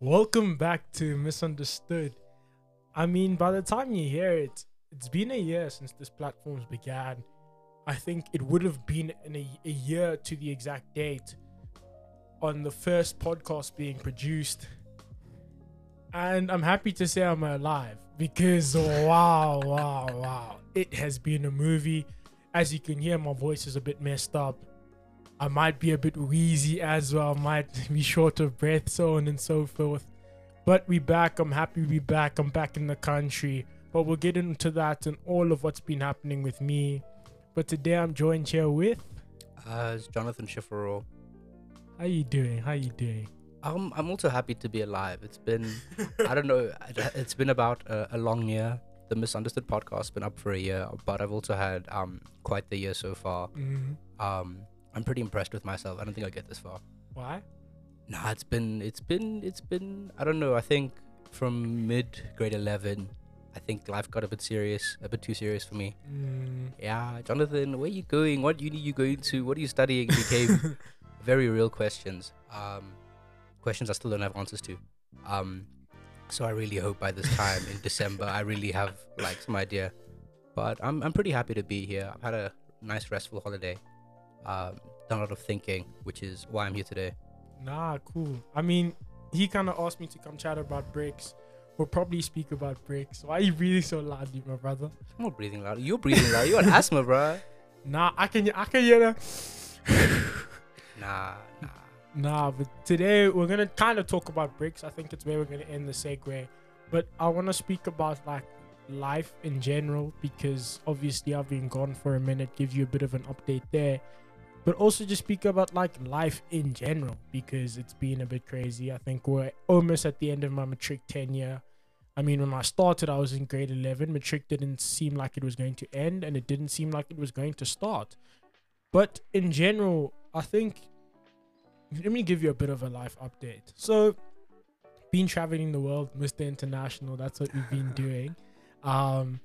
Welcome back to Misunderstood. I mean, by the time you hear it, it's been a year since this platform's began. I think it would have been a, a year to the exact date on the first podcast being produced. And I'm happy to say I'm alive because wow, wow, wow. It has been a movie. As you can hear, my voice is a bit messed up. I might be a bit wheezy as well, might be short of breath, so on and so forth. But we back. I'm happy we back. I'm back in the country. But we'll get into that and all of what's been happening with me. But today I'm joined here with Uh, it's Jonathan Shiferaw. how you doing? How you doing? Um, I'm also happy to be alive. It's been, I don't know, it's been about a, a long year. The Misunderstood podcast's been up for a year, but I've also had um quite the year so far. Mhm. Um, I'm pretty impressed with myself. I don't think I'll get this far. Why? Nah, it's been, it's been, it's been. I don't know. I think from mid grade 11, I think life got a bit serious, a bit too serious for me. Mm. Yeah, Jonathan, where are you going? What uni are you going to? What are you studying? Became very real questions. Um, questions I still don't have answers to. Um, so I really hope by this time in December I really have like some idea. But I'm I'm pretty happy to be here. I've had a nice restful holiday. Um, done a lot of thinking, which is why I'm here today. Nah, cool. I mean, he kind of asked me to come chat about bricks. We'll probably speak about bricks. Why are you breathing so loudly, my brother? I'm not breathing loud. You're breathing loud. You got asthma, bro. Nah, I can, I can hear that. Nah, nah. Nah, but today we're gonna kind of talk about bricks. I think it's where we're gonna end the segue. But I want to speak about like life in general because obviously I've been gone for a minute. Give you a bit of an update there, but also just speak about like life in general because it's been a bit crazy. I think we're almost at the end of my matric tenure. I mean, when I started, I was in grade 11. Matric didn't seem like it was going to end, and it didn't seem like it was going to start. But in general, I think let me give you a bit of a life update. So, been traveling the world, Mr. International. That's what we've been doing. Um,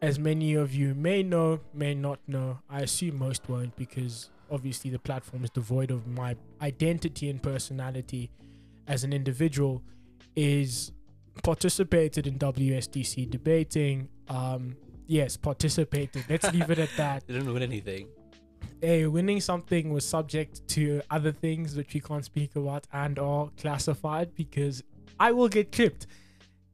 as many of you may know, may not know. I assume most won't because obviously the platform is devoid of my identity and personality as an individual. Is participated in WSDC debating. Um, yes, participated. Let's leave it at that Didn't win anything. hey, winning something was subject to other things which we can't speak about and are classified because I will get clipped.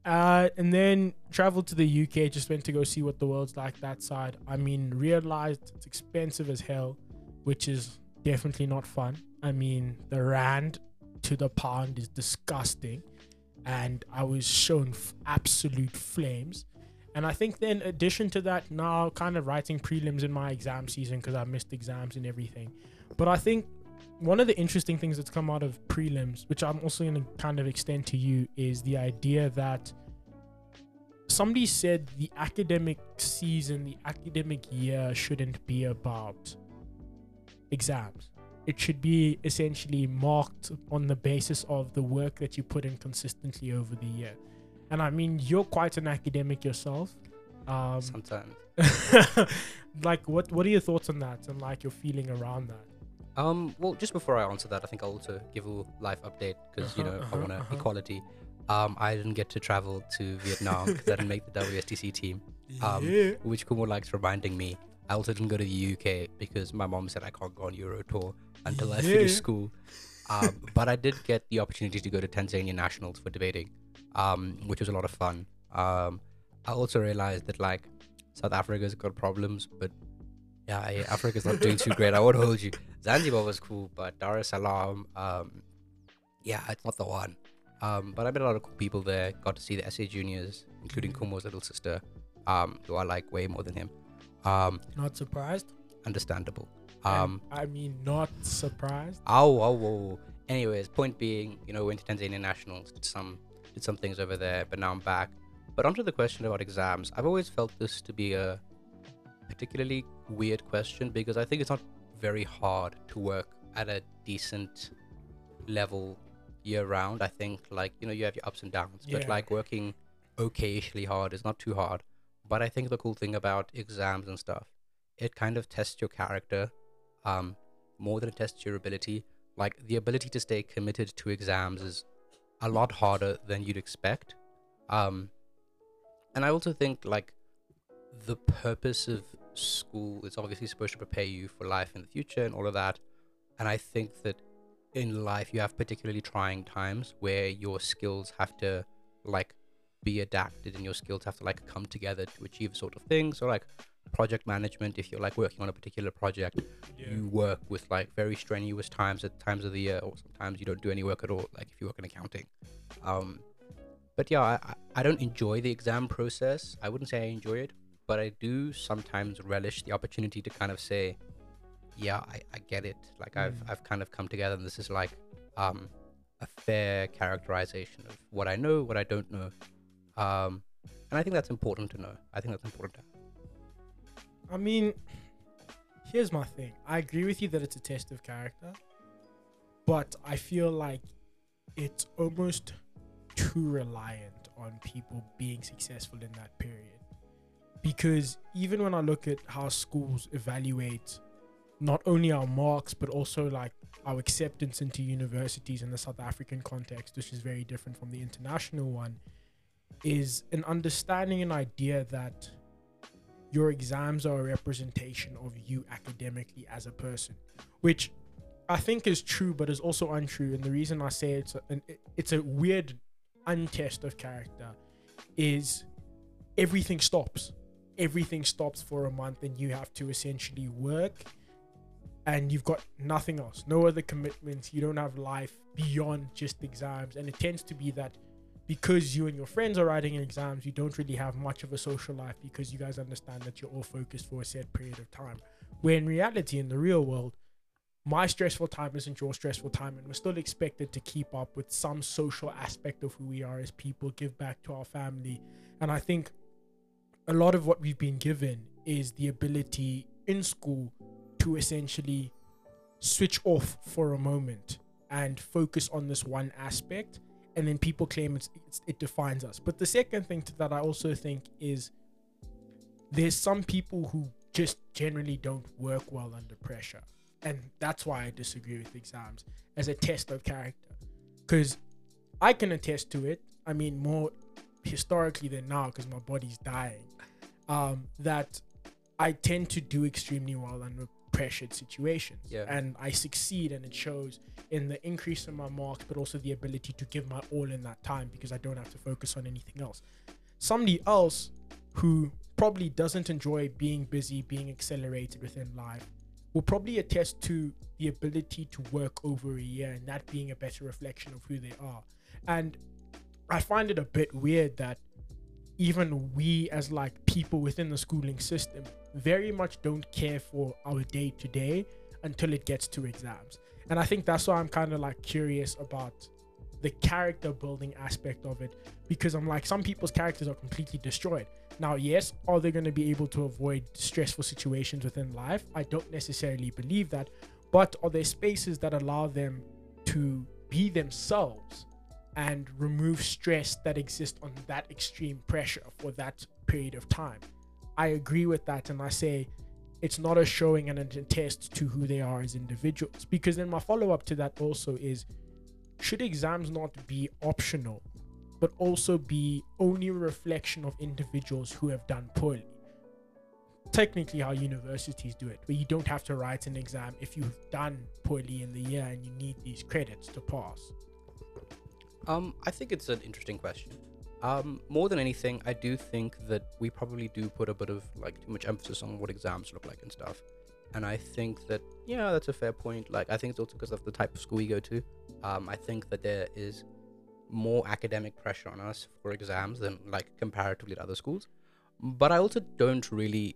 Uh, and then traveled to the UK, just went to go see what the world's like that side. I mean, realized it's expensive as hell, which is definitely not fun. I mean, the rand to the pound is disgusting, and I was shown f- absolute flames. And I think then, addition to that, now kind of writing prelims in my exam season because I missed exams and everything. But I think one of the interesting things that's come out of prelims, which I'm also going to kind of extend to you, is the idea that somebody said the academic season, the academic year shouldn't be about exams. It should be essentially marked on the basis of the work that you put in consistently over the year. And I mean, you're quite an academic yourself. Um, Sometimes. like, what what are your thoughts on that and like your feeling around that? Um, well, just before I answer that, I think I'll also give a life update because you Uh-huh, know uh-huh, I want uh-huh. equality. Um, I didn't get to travel to Vietnam because I didn't make the WSDC team, Um, yeah. which Khumo likes reminding me. I also didn't go to the UK because my mom said I can't go on Euro tour until I finish school. Um, but I did get the opportunity to go to Tanzania Nationals for debating, um, which was a lot of fun. Um, I also realized that like South Africa's got problems, but yeah, I- Africa's not doing too great. I won't hold you. Zanzibar was cool, but Dar es Salaam, um, yeah, it's not the one. Um, but I met a lot of cool people there. Got to see the SA juniors, including Khumo's little sister, um, who I like way more than him. Um, Not surprised. understandable. Um, I mean, not surprised. Oh, oh, oh. Anyways, point being, you know, went to Tanzania Nationals, did some did some things over there, but now I'm back. But onto the question about exams, I've always felt this to be a particularly weird question because I think it's not very hard to work at a decent level year round. I think like, you know, you have your ups and downs, but like working okayishly hard is not too hard. But I think the cool thing about exams and stuff, it kind of tests your character um, more than it tests your ability. Like the ability to stay committed to exams is a lot harder than you'd expect. Um, and I also think like the purpose of school is obviously supposed to prepare you for life in the future and all of that. And I think that in life you have particularly trying times where your skills have to like be adapted and your skills have to like come together to achieve sort of things. So like project management, if you're like working on a particular project, you work with like very strenuous times at times of the year, or sometimes you don't do any work at all. Like if you work in accounting. Um, but yeah, I, I- don't enjoy the exam process. I wouldn't say I enjoy it, but I do sometimes relish the opportunity to kind of say, yeah, I, I get it. Like I've Mm. I've kind of come together, and this is like um, a fair characterization of what I know, what I don't know, um, and I think that's important to know. I think that's important. I mean, here's my thing. I agree with you that it's a test of character, but I feel like it's almost too reliant on people being successful in that period. Because even when I look at how schools evaluate not only our marks, but also like our acceptance into universities in the South African context, which is very different from the international one, is an understanding and idea that your exams are a representation of you academically as a person, which I think is true, but is also untrue. And the reason I say it's a, an, it's a weird untest of character is everything stops. Everything stops for a month, and you have to essentially work, and you've got nothing else, no other commitments. You don't have life beyond just exams, and it tends to be that because you and your friends are writing exams, you don't really have much of a social life because you guys understand that you're all focused for a set period of time. Where in reality, in the real world, my stressful time isn't your stressful time, and we're still expected to keep up with some social aspect of who we are as people, give back to our family. And I think a lot of what we've been given is the ability in school to essentially switch off for a moment and focus on this one aspect and then people claim it's, it's it defines us. But the second thing to that I also think is there's some people who just generally don't work well under pressure. And that's why I disagree with exams as a test of character. Cuz I can attest to it. I mean more historically than now because my body's dying. Um that I tend to do extremely well under pressured situations. Yeah. And I succeed and it shows in the increase in my marks, but also the ability to give my all in that time because I don't have to focus on anything else. Somebody else who probably doesn't enjoy being busy, being accelerated within life, will probably attest to the ability to work over a year and that being a better reflection of who they are. And I find it a bit weird that even we as like people within the schooling system very much don't care for our day to day until it gets to exams. And I think that's why I'm kind of like curious about the character building aspect of it because I'm like some people's characters are completely destroyed. Now, yes, are they going to be able to avoid stressful situations within life? I don't necessarily believe that, but are there spaces that allow them to be themselves and remove stress that exists on that extreme pressure for that period of time? I agree with that, and I say it's not a showing and a test to who they are as individuals. Because then my follow up to that also is should exams not be optional, but also be only a reflection of individuals who have done poorly? Technically, how universities do it, where you don't have to write an exam if you've done poorly in the year and you need these credits to pass. Um, I think it's an interesting question. Um, more than anything, I do think that we probably do put a bit of like too much emphasis on what exams look like and stuff. And I think that yeah, that's a fair point. Like I think it's also because of the type of school we go to. Um, I think that there is more academic pressure on us for exams than like comparatively to other schools. But I also don't really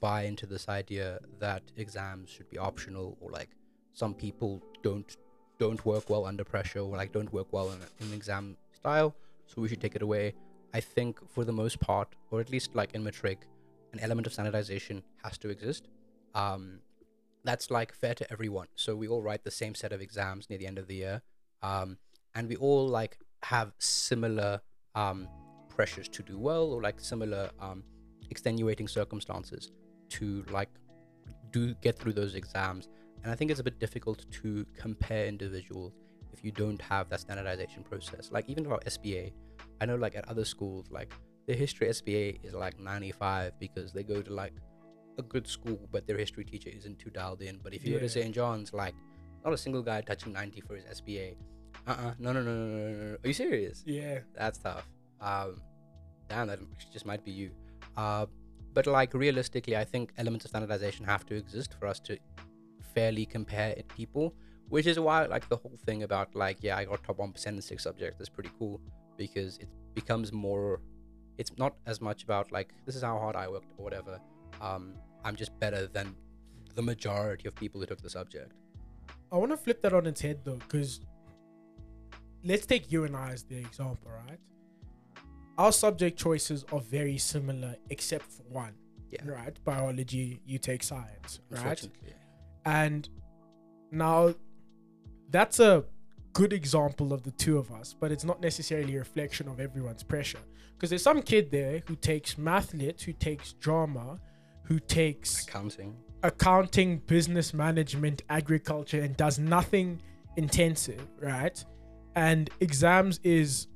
buy into this idea that exams should be optional or like some people don't don't work well under pressure or like don't work well in, in an exam style so we should take it away. I think for the most part or at least like in matric an element of standardization has to exist. Um, that's like fair to everyone. So we all write the same set of exams near the end of the year um, and we all like have similar um, pressures to do well or like similar um, extenuating circumstances to like do get through those exams and i think it's a bit difficult to compare individuals if you don't have that standardization process. Like even about SBA, I know like at other schools, like the history SBA is like 95 because they go to like a good school, but their history teacher isn't too dialed in. But if you go to St. John's, like not a single guy touching 90 for his SBA. Uh-uh. No, no, no, no, no, no, no. Are you serious? Yeah. That's tough. Um, damn, that just might be you. Uh, but like realistically, I think elements of standardization have to exist for us to fairly compare it people. Which is why like the whole thing about like yeah, I got top one percent in six subjects is pretty cool because it becomes more. It's not as much about like this is how hard I worked or whatever. Um, I'm just better than the majority of people who took the subject. I want to flip that on its head though, because let's take you and I as the example, right? Our subject choices are very similar except for one, Yeah. right? Biology, you take science, right? Unfortunately. And now that's a good example of the two of us, but it's not necessarily a reflection of everyone's pressure. Because there's some kid there who takes math lit, who takes drama, who takes Accounting. accounting, business management, agriculture, and does nothing intensive, right? And exams is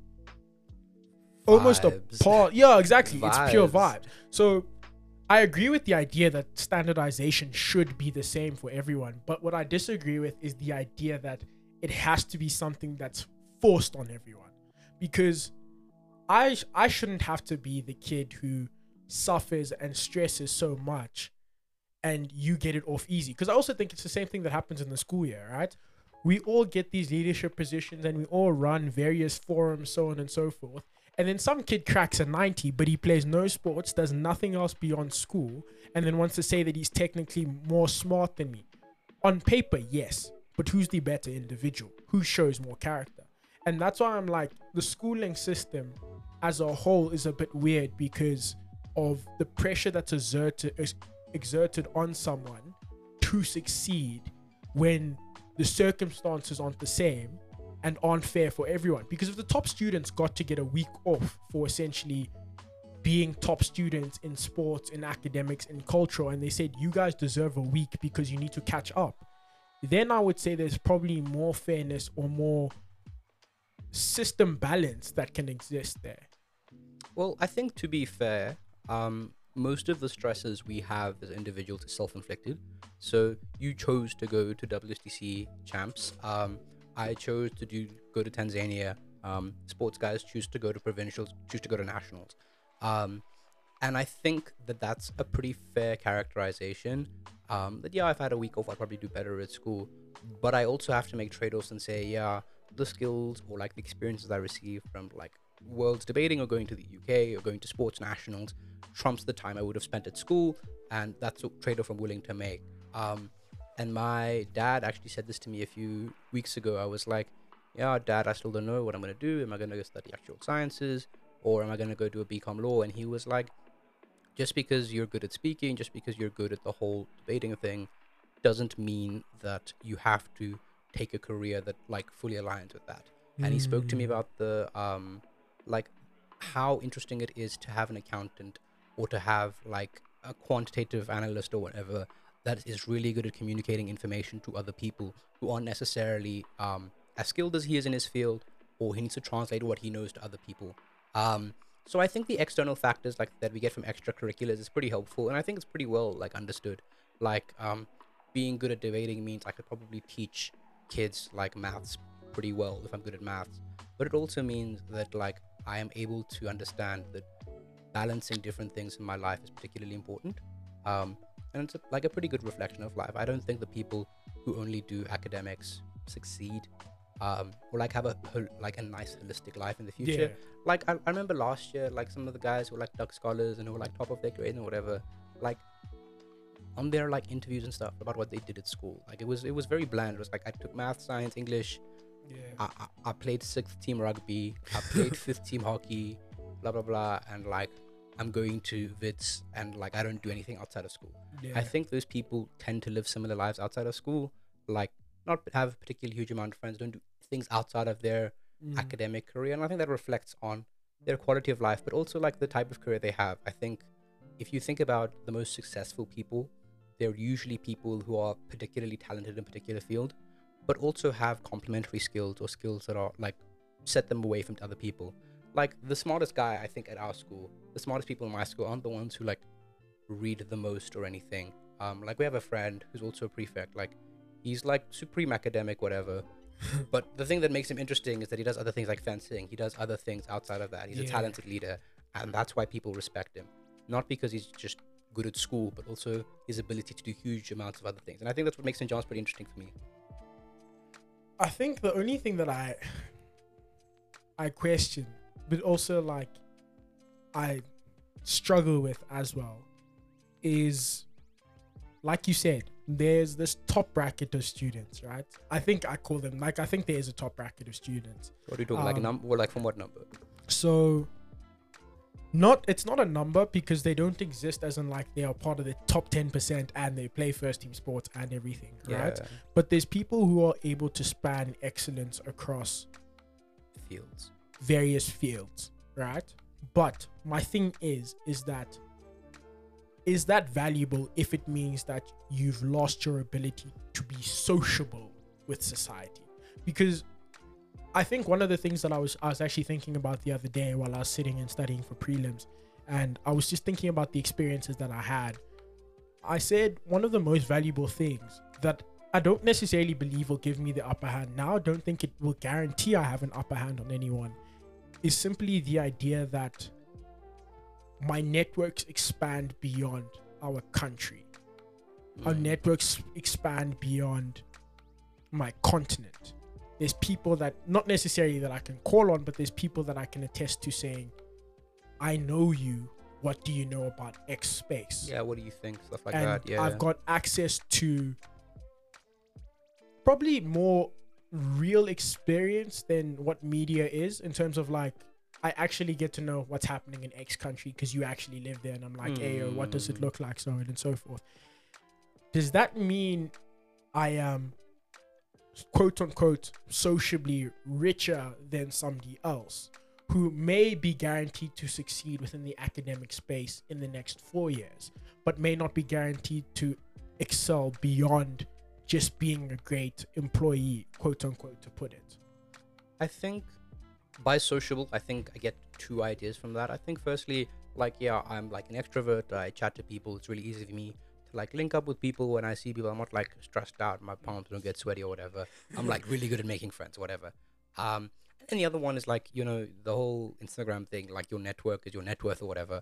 almost Vibes. a part. Yeah, exactly. It's pure vibe. So I agree with the idea that standardization should be the same for everyone. But what I disagree with is the idea that it has to be something that's forced on everyone. Because I I shouldn't have to be the kid who suffers and stresses so much and you get it off easy. Because I also think it's the same thing that happens in the school year, right? We all get these leadership positions and we all run various forums, so on and so forth. And then some kid cracks a 90, but he plays no sports, does nothing else beyond school, and then wants to say that he's technically more smart than me. On paper, yes, but who's the better individual? Who shows more character? And that's why I'm like, the schooling system as a whole is a bit weird because of the pressure that's exerted, ex- exerted on someone to succeed when the circumstances aren't the same and aren't fair for everyone. Because if the top students got to get a week off for essentially being top students in sports, in academics, in cultural, and they said you guys deserve a week because you need to catch up, then I would say there's probably more fairness or more system balance that can exist there. Well, I think to be fair, um, most of the stresses we have as individuals is self-inflicted. So you chose to go to WSDC champs. Um, I chose to do go to Tanzania. Um, sports guys choose to go to provincials, choose to go to nationals. Um, and I think that that's a pretty fair characterization. Um, that yeah, if I had a week off, I'd probably do better at school. But I also have to make trade-offs and say, yeah, the skills or like the experiences I receive from like worlds debating or going to the UK or going to sports nationals trumps the time I would have spent at school, and that's a trade-off I'm willing to make. Um, and my dad actually said this to me a few weeks ago. I was like, "Yeah, Dad, I still don't know what I'm gonna do. Am I gonna go study actual sciences, or am I gonna go do a BCom law?" And he was like, "Just because you're good at speaking, just because you're good at the whole debating thing, doesn't mean that you have to take a career that like fully aligns with that." And he spoke to me Mm. about the um, like how interesting it is to have an accountant or to have like a quantitative analyst or whatever that is really good at communicating information to other people who aren't necessarily um, as skilled as he is in his field or he needs to translate what he knows to other people. Um, so i think the external factors like that we get from extracurriculars is pretty helpful and i think it's pretty well like understood. Like um, being good at debating means i could probably teach kids like maths pretty well if i'm good at maths. But it also means that like i am able to understand that balancing different things in my life is particularly important. Um, and it's a, like a pretty good reflection of life i don't think the people who only do academics succeed um, or like have a like a nice holistic life in the future Yeah. like I, I remember last year like some of the guys who were like dux scholars and who were like top of their grade and whatever like on their like interviews and stuff about what they did at school like it was it was very bland it was like i took math science english Yeah. I, I, I played sixth team rugby. I played fifth team hockey, blah blah blah, and like I'm going to Wits and like I don't do anything outside of school. yeah. I think those people tend to live similar lives outside of school, like not have a particularly huge amount of friends, don't do things outside of their Mm. academic career, and I think that reflects on their quality of life, but also like the type of career they have. I think if you think about the most successful people, they're usually people who are particularly talented in a particular field. but also have complementary skills or skills that are like set them away from other people. Like the smartest guy I think at our school, the smartest people in my school aren't the ones who like read the most or anything. Um, like we have a friend who's also a prefect. Like he's like supreme academic, whatever. but the thing that makes him interesting is that he does other things like fencing. He does other things outside of that. He's a talented leader, and that's why people respect him. Not because he's just good at school, but also his ability to do huge amounts of other things. And I think that's what makes St. John's pretty interesting for me. I think the only thing that I I question, but also like I struggle with as well, is like you said, there's this top bracket of students, right? I think I call them like I think there is a top bracket of students. What are you talking like a Um, number? Or like from what number? So not it's not a number because they don't exist as in like they are part of the top 10% and they play first team sports and everything, right? Yeah, But there's people who are able to span excellence across fields. Various fields, right? But my thing is, is that is that valuable if it means that you've lost your ability to be sociable with society? Because I think one of the things that I was I was actually thinking about the other day while I was sitting and studying for prelims, and I was just thinking about the experiences that I had. I said one of the most valuable things that I don't necessarily believe will give me the upper hand now. I don't think it will guarantee I have an upper hand on anyone. Is simply the idea that my networks expand beyond our country. Our Mm. networks expand beyond my continent. There's people that not necessarily that I can call on, but there's people that I can attest to saying, I know you. What do you know about X space? Yeah, what do you think? Stuff like and that. Yeah. I've got access to probably more real experience than what media is in terms of like I actually get to know what's happening in X country because you actually live there, and I'm like, hey, what does it look like, so on and so forth. Does that mean I am quote unquote sociably richer than somebody else who may be guaranteed to succeed within the academic space in the next four years, but may not be guaranteed to excel beyond just being a great employee, quote unquote, to put it. I think by sociable, I think I get two ideas from that. I think firstly, like yeah, I'm like an extrovert. I chat to people. It's really easy for me to like link up with people when I see people. I'm not like stressed out. My palms don't get sweaty or whatever. I'm like really good at making friends, whatever. Um, and the other one is like you know the whole Instagram thing, like your network is your net worth or whatever.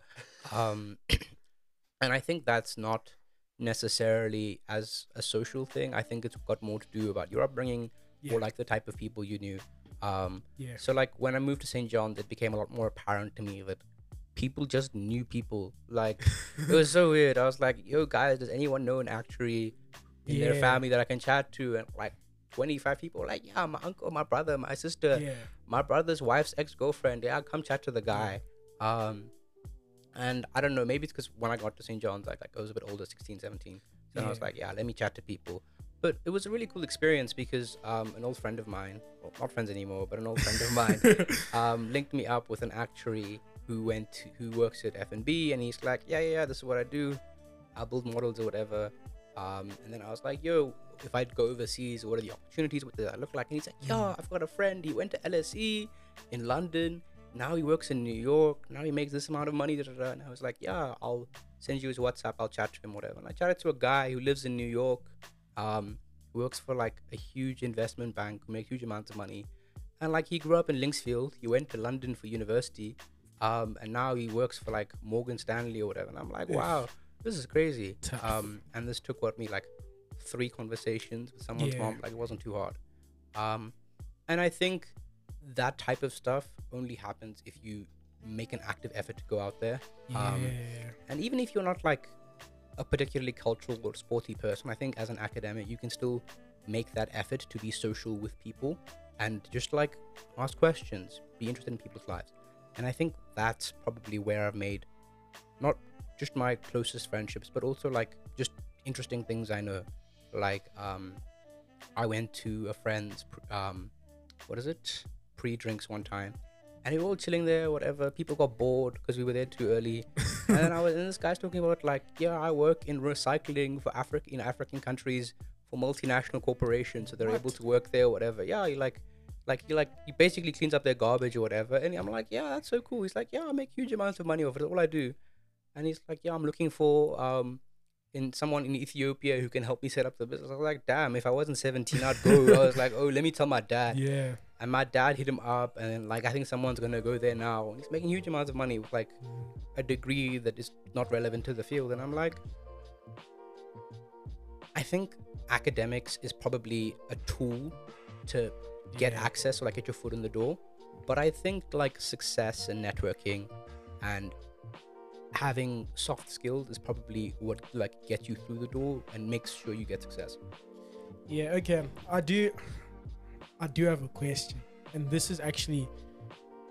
Um, and I think that's not necessarily as a social thing. I think it's got more to do about your upbringing Yeah. or like the type of people you knew. Um, Yeah. so like when I moved to St. John's, it became a lot more apparent to me that people just knew people. Like it was so weird. I was like, "Yo, guys, does anyone know an actuary in their family that I can chat to?" And like 25 people were like, "Yeah, my uncle, my brother, my sister, yeah. my brother's wife's ex-girlfriend. Yeah, come chat to the guy." Um, and I don't know, maybe it's because when I got to St. John's, like, like I was a bit older, 16, 17. So I was like, "Yeah, let me chat to people." But it was a really cool experience because um, an old friend of mine, well, not friends anymore, but an old friend of mine, um, linked me up with an actuary who went to, who works at FNB and he's like yeah yeah yeah this is what I do I build models or whatever um, and then I was like yo if I'd go overseas what are the opportunities what does that look like and he's like yeah I've got a friend he went to LSE in London now he works in New York now he makes this amount of money da, da, da. and I was like yeah I'll send you his WhatsApp I'll chat to him whatever and I chatted to a guy who lives in New York um, works for like a huge investment bank who makes huge amounts of money and like he grew up in Linksfield he went to London for university um, and now he works for like Morgan Stanley or whatever. And I'm like, wow, this is crazy. Um, and this took what me like three conversations with someone's Yeah. mom. Like it wasn't too hard. Um, and I think that type of stuff only happens if you make an active effort to go out there. Yeah. Um, And even if you're not like a particularly cultural or sporty person, I think as an academic, you can still make that effort to be social with people and just like ask questions, be interested in people's lives. And I think that's probably where I've made not just my closest friendships, but also like just interesting things I know. Like, um, I went to a friend's, um, what is it? Pre drinks one time. And we were all chilling there, whatever. People got bored because we were there too early. and then I was, and this guy's talking about like, yeah, I work in recycling for Africa in African countries for multinational corporations, so they're able to work there whatever. Yeah, he like, like he like he basically cleans up their garbage or whatever. And I'm like, yeah, that's so cool. He's like, yeah, I make huge amounts of money off it. All I do. And he's like, yeah, I'm looking for um in someone in Ethiopia who can help me set up the business. I was like, damn, if I wasn't 17, I'd go. I was like, oh, let me tell my dad. Yeah. And my dad hit him up, and like I think someone's gonna go there now. And he's making huge amounts of money with like a degree that is not relevant to the field. And I'm like, I think academics is probably a tool to get access or like get your foot in the door. But I think like success and networking and having soft skills is probably what like gets you through the door and makes sure you get success. Yeah, okay. I do I do have a question. And this is actually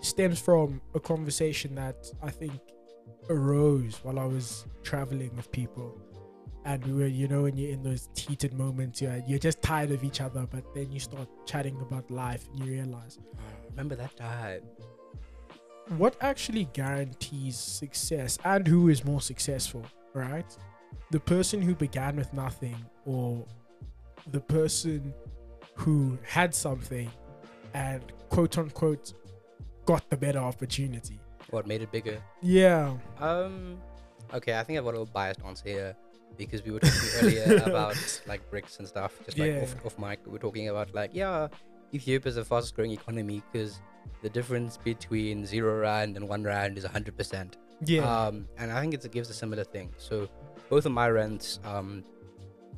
stems from a conversation that I think arose while I was traveling with people. And we were, you know, when you're in those heated moments, you're, you're just tired of each other, but then you start chatting about life and you realize Remember that time? what actually guarantees success and who is more successful, right? The person who began with nothing or the person who had something and quote unquote got the better opportunity. What made it bigger? Yeah. Um, okay, I think I've got a little biased answer here because we were talking earlier about like bricks and stuff, just like off, Yeah. off mic. We were talking about like, yeah, Ethiopia is the fastest growing economy because the difference between zero rand and one rand is 100%. Yeah. Um, and I think it's, it gives a similar thing. So both of my rents um,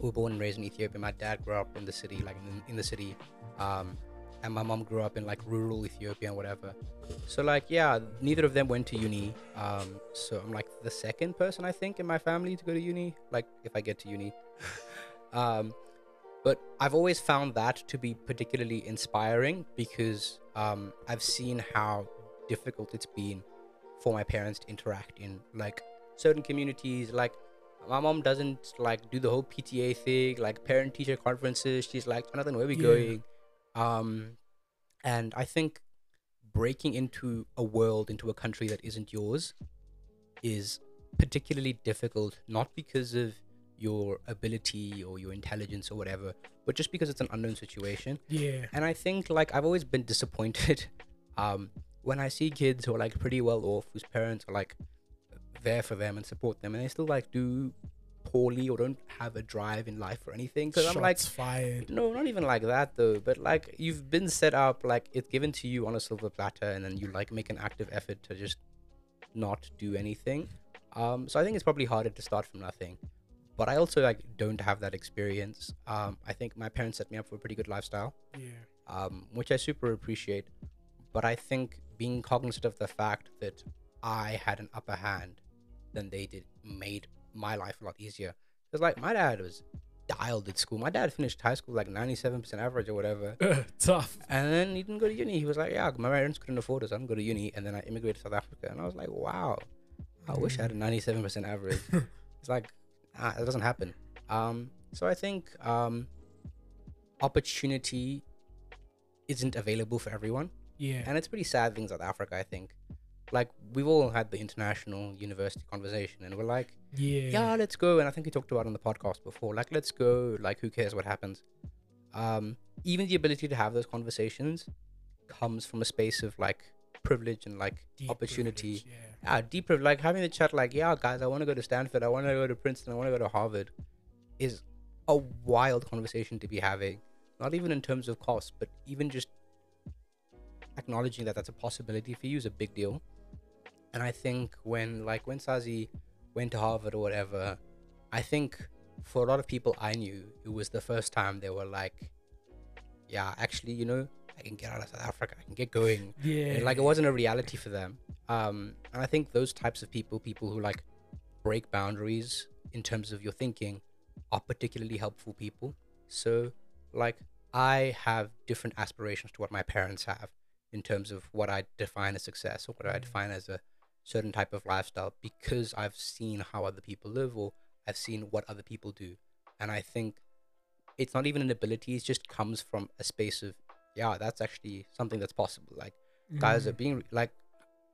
were born and raised in Ethiopia. My dad grew up in the city, like in, in the city, um, and my mom grew up in like rural Ethiopia and whatever. So like yeah, neither of them went to uni. Um, so I'm like the second person I think in my family to go to uni. Like if I get to uni. um, but I've always found that to be particularly inspiring because um, I've seen how difficult it's been for my parents to interact in like certain communities like my mom doesn't like do the whole pta thing like parent teacher conferences she's like jonathan where are we Yeah. going um and i think breaking into a world into a country that isn't yours is particularly difficult not because of your ability or your intelligence or whatever but just because it's an unknown situation yeah. and I think like I've always been disappointed um when I see kids who are like pretty well off whose parents are like there for them and support them and they still like do poorly or don't have a drive in life or anything because I'm like fired. no not even like that though but like you've been set up like it's given to you on a silver platter and then you like make an active effort to just not do anything um so I think it's probably harder to start from nothing but I also like don't have that experience um I think my parents set me up for a pretty good lifestyle Yeah. um, which I super appreciate. But I think being cognizant of the fact that I had an upper hand than they did made my life a lot easier. Because like my dad was dialed at school. My dad finished high school like 97% average or whatever. Tough. And then he didn't go to uni. He was like, yeah, my parents couldn't afford us. I didn't go to uni. And then I immigrated to South Africa. And I was like, wow, I wish I had a 97% average. it's like, ah, it doesn't happen. Um, so I think um, opportunity isn't available for everyone. Yeah. And it's pretty sad things in South Africa, I think. Like, we've all had the international university conversation, and we're like, Yeah. yeah, let's go. And I think we talked about it on the podcast before. Like, let's go. Like, who cares what happens? Um, even the ability to have those conversations comes from a space of like privilege and like Deep opportunity. privilege, Yeah. Yeah, deep privilege. Like having the chat, like, yeah, guys, I want to go to Stanford. I want to go to Princeton. I want to go to Harvard, is a wild conversation to be having. Not even in terms of cost, but even just acknowledging that that's a possibility for you is a big deal. And I think when like when Sazi went to Harvard or whatever, I think for a lot of people I knew, it was the first time they were like, yeah, actually, you know, I can get out of South Africa. I can get going. Yeah. And, like it wasn't a reality for them. Um, and I think those types of people, people who like break boundaries in terms of your thinking, are particularly helpful people. So, like, I have different aspirations to what my parents have in terms of what I define as success or what I define as a certain type of lifestyle because I've seen how other people live or I've seen what other people do. And I think it's not even an ability, it just comes from a space of, yeah, that's actually something that's possible. Like, guys are Mm. being like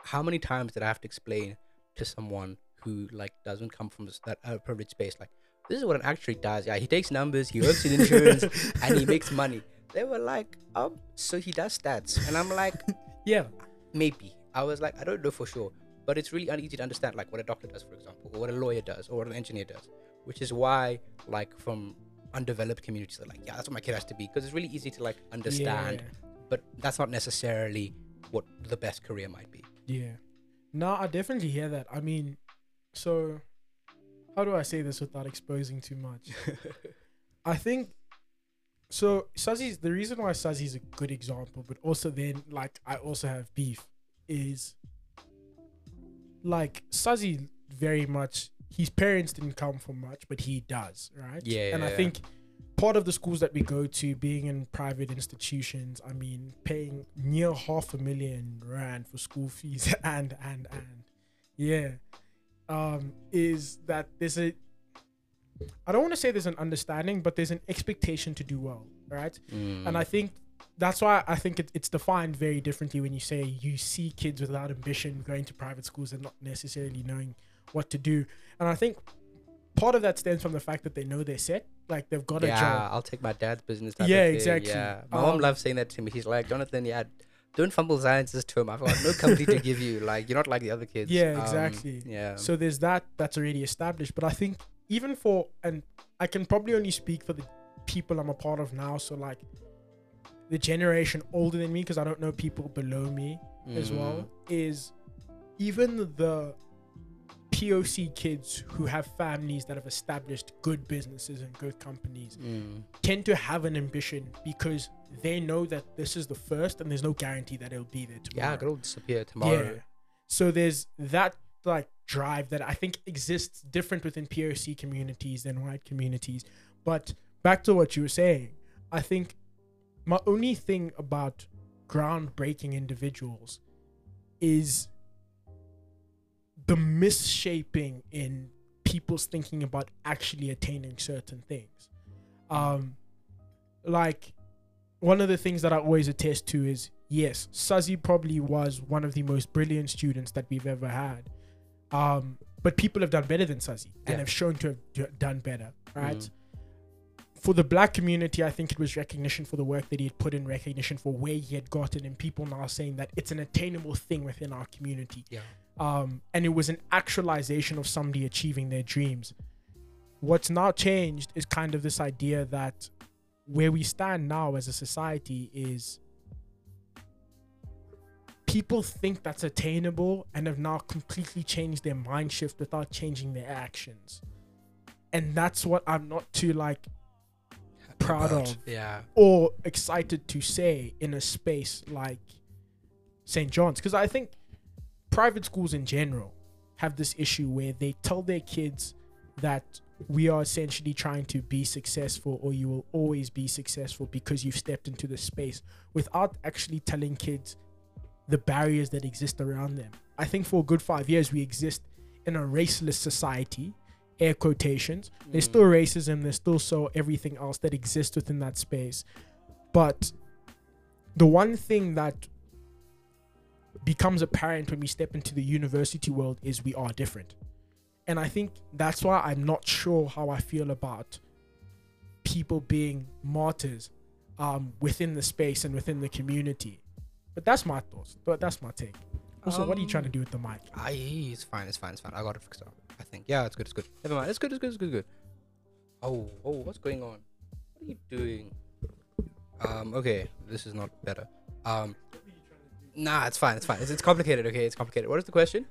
how many times did i have to explain to someone who like doesn't come from this, that uh, privileged space like this is what an actuary does. Yeah, he takes numbers, he works in insurance, and he makes money. They were like, um, so he does stats, and I'm like, Yeah. maybe. I was like, I don't know for sure, but it's really uneasy to understand like what a doctor does, for example, or what a lawyer does, or what an engineer does, which is why like from undeveloped communities they're like, yeah, that's what my kid has to be, because it's really easy to like understand, Yeah. but that's not necessarily what the best career might be. Yeah. No, I definitely hear that. I mean, so how do I say this without exposing too much? I think so. Suzzy's the reason why Suzzy's a good example, but also then like I also have beef is like Suzzy very much his parents didn't come from much, but he does, right? Yeah, And I yeah. think part of the schools that we go to, being in private institutions, I mean, paying near half a million rand for school fees and and and yeah, um, is that there's a I don't want to say there's an understanding, but there's an expectation to do well, right? Mm. And I think that's why I think it, it's defined very differently when you say you see kids without ambition going to private schools and not necessarily knowing what to do. And I think part of that stems from the fact that they know they're set, like they've got a job. yeah. I'll take my dad's business. Yeah, exactly. Yeah, my mom Um, loves saying that to me. He's like, Jonathan, yeah, don't fumble science this term. I've got no company to give you. Like, you're not like the other kids. Yeah, Um, exactly. yeah. So there's that that's already established. But I think even for and I can probably only speak for the people I'm a part of now. So like the generation older than me, because I don't know people below me as well, Mm. is even the POC kids who have families that have established good businesses and good companies Mm. tend to have an ambition because they know that this is the first and there's no guarantee that it'll be there tomorrow. Yeah, it'll disappear tomorrow. Yeah. So there's that like drive that I think exists different within POC communities than white communities. But back to what you were saying, I think my only thing about groundbreaking individuals is the misshaping in people's thinking about actually attaining certain things. Um like one of the things that I always attest to is yes, Suzzy probably was one of the most brilliant students that we've ever had. Um, but people have done better than Suzzy and Yeah. have shown to have done better, right? Mhm. For the black community, I think it was recognition for the work that he had put in, recognition for where he had gotten, and people now saying that it's an attainable thing within our community. Yeah. Um, and it was an actualization of somebody achieving their dreams. What's now changed is kind of this idea that where we stand now as a society is people think that's attainable and have now completely changed their mind shift without changing their actions. And that's what I'm not too like proud of Yeah. or excited to say in a space like St. John's because I think private schools in general have this issue where they tell their kids that we are essentially trying to be successful or you will always be successful because you've stepped into the space without actually telling kids the barriers that exist around them. I think for a good 5 years we exist in a raceless society air quotations. There's Mm. still racism. There's still so everything else that exists within that space. But the one thing that becomes apparent when we step into the university world is we are different. And i think that's why i'm not sure how i feel about people being martyrs um, within the space and within the community but that's my thoughts but that's my take also what are you trying to Um, do with the mic I, it's fine. It's fine. It's fine. I got it fixed up. I think. Yeah, it's good. It's good. Never mind. It's good. It's good. It's good. Good. Oh, oh, what's going on? What are you doing? Um. Okay. This is not better. Um. Nah, it's fine. It's fine. It's, it's complicated. Okay, it's complicated. What is the question?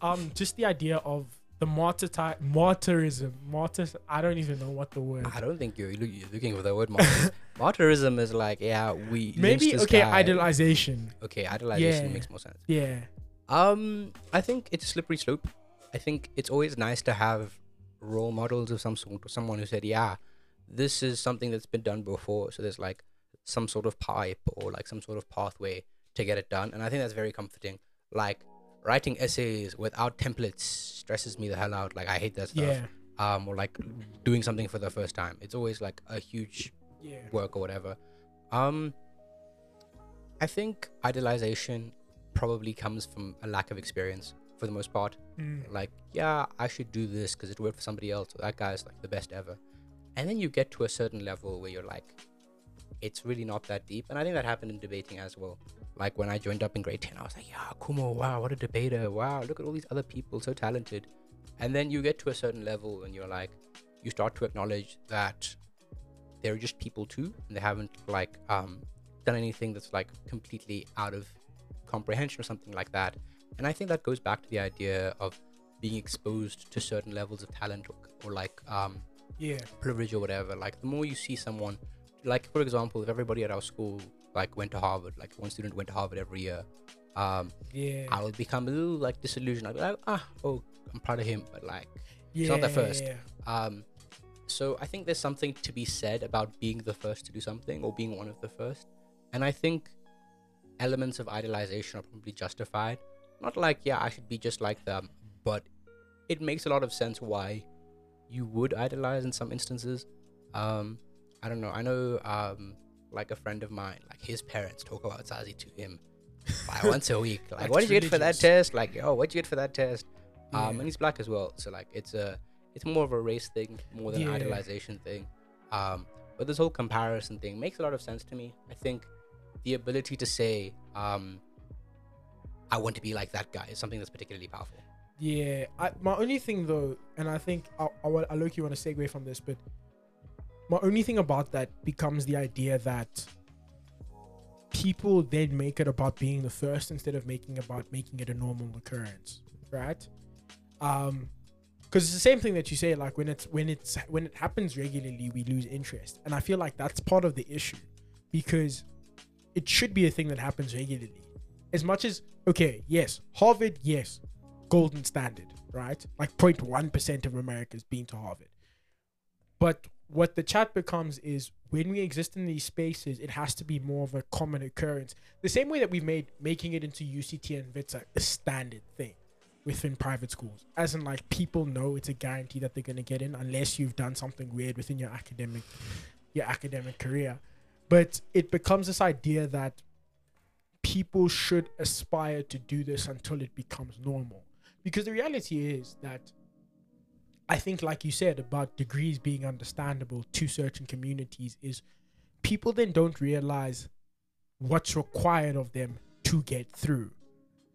um just the idea of the martyr type martyrism martyr i don't even know what the word I don't think you're, you're looking for the word martyr. Martyrism is like, yeah, we maybe okay guy. idolization Okay, idolization Yeah. makes more sense. yeah Um, I think it's a slippery slope. I think it's always nice to have role models of some sort, or someone who said, "Yeah, this is something that's been done before." So there's like some sort of pipe or like some sort of pathway to get it done, and I think that's very comforting. Like writing essays without templates stresses me the hell out. Like I hate that stuff. yeah Um, or like doing something for the first time. It's always like a huge yeah work or whatever. Um, I think idolization probably comes from a lack of experience. for the most part. Mm. Like, yeah, I should do this because it worked for somebody else. That guy's like the best ever. And then you get to a certain level where you're like, it's really not that deep. And I think that happened in debating as well. Like when I joined up in grade 10, I was like, yeah, Khumo, wow, what a debater. Wow, look at all these other people, so talented. And then you get to a certain level and you're like, you start to acknowledge that they're just people too. And they haven't like um, done anything that's like completely out of comprehension or something like that. And I think that goes back to the idea of being exposed to certain levels of talent or, or like um, Yeah. privilege or whatever. Like the more you see someone, like for example, if everybody at our school like went to Harvard, like one student went to Harvard every year, um, Yeah. I would become a little like disillusioned. I'd be like, ah, oh, I'm proud of him, but like, yeah. not the first. um, so I think there's something to be said about being the first to do something or being one of the first, and I think elements of idealization are probably justified. Not like, yeah, I should be just like them, but it makes a lot of sense why you would idolize in some instances. Um, I don't know. I know, um, like a friend of mine, like his parents talk about Zazie to him like once a week. Like, what did you get for that test? Like, oh, what did you get for that test? Um, Yeah. and he's black as well, so like it's a it's more of a race thing more than Yeah. an idolization thing. Um, but this whole comparison thing makes a lot of sense to me. I think the ability to say, um, "I want to be like that guy" is something that's particularly powerful. Yeah, I, my only thing though, and I think I, I, I look you want to segue from this, but my only thing about that becomes the idea that people then make it about being the first instead of making about making it a normal occurrence, right? Um, because it's the same thing that you say, like when it's when it's when it happens regularly, we lose interest, and I feel like that's part of the issue, because it should be a thing that happens regularly. As much as okay, yes, Harvard, yes, golden standard, right? Like 0.1% of America's been to Harvard. But what the chat becomes is when we exist in these spaces, it has to be more of a common occurrence. The same way that we've made making it into UCT and Wits a standard thing within private schools. As in like people know it's a guarantee that they're gonna get in unless you've done something weird within your academic your academic career. But it becomes this idea that people should aspire to do this until it becomes normal. Because the reality is that I think, like you said, about degrees being understandable to certain communities, is people then don't realize what's required of them to get through.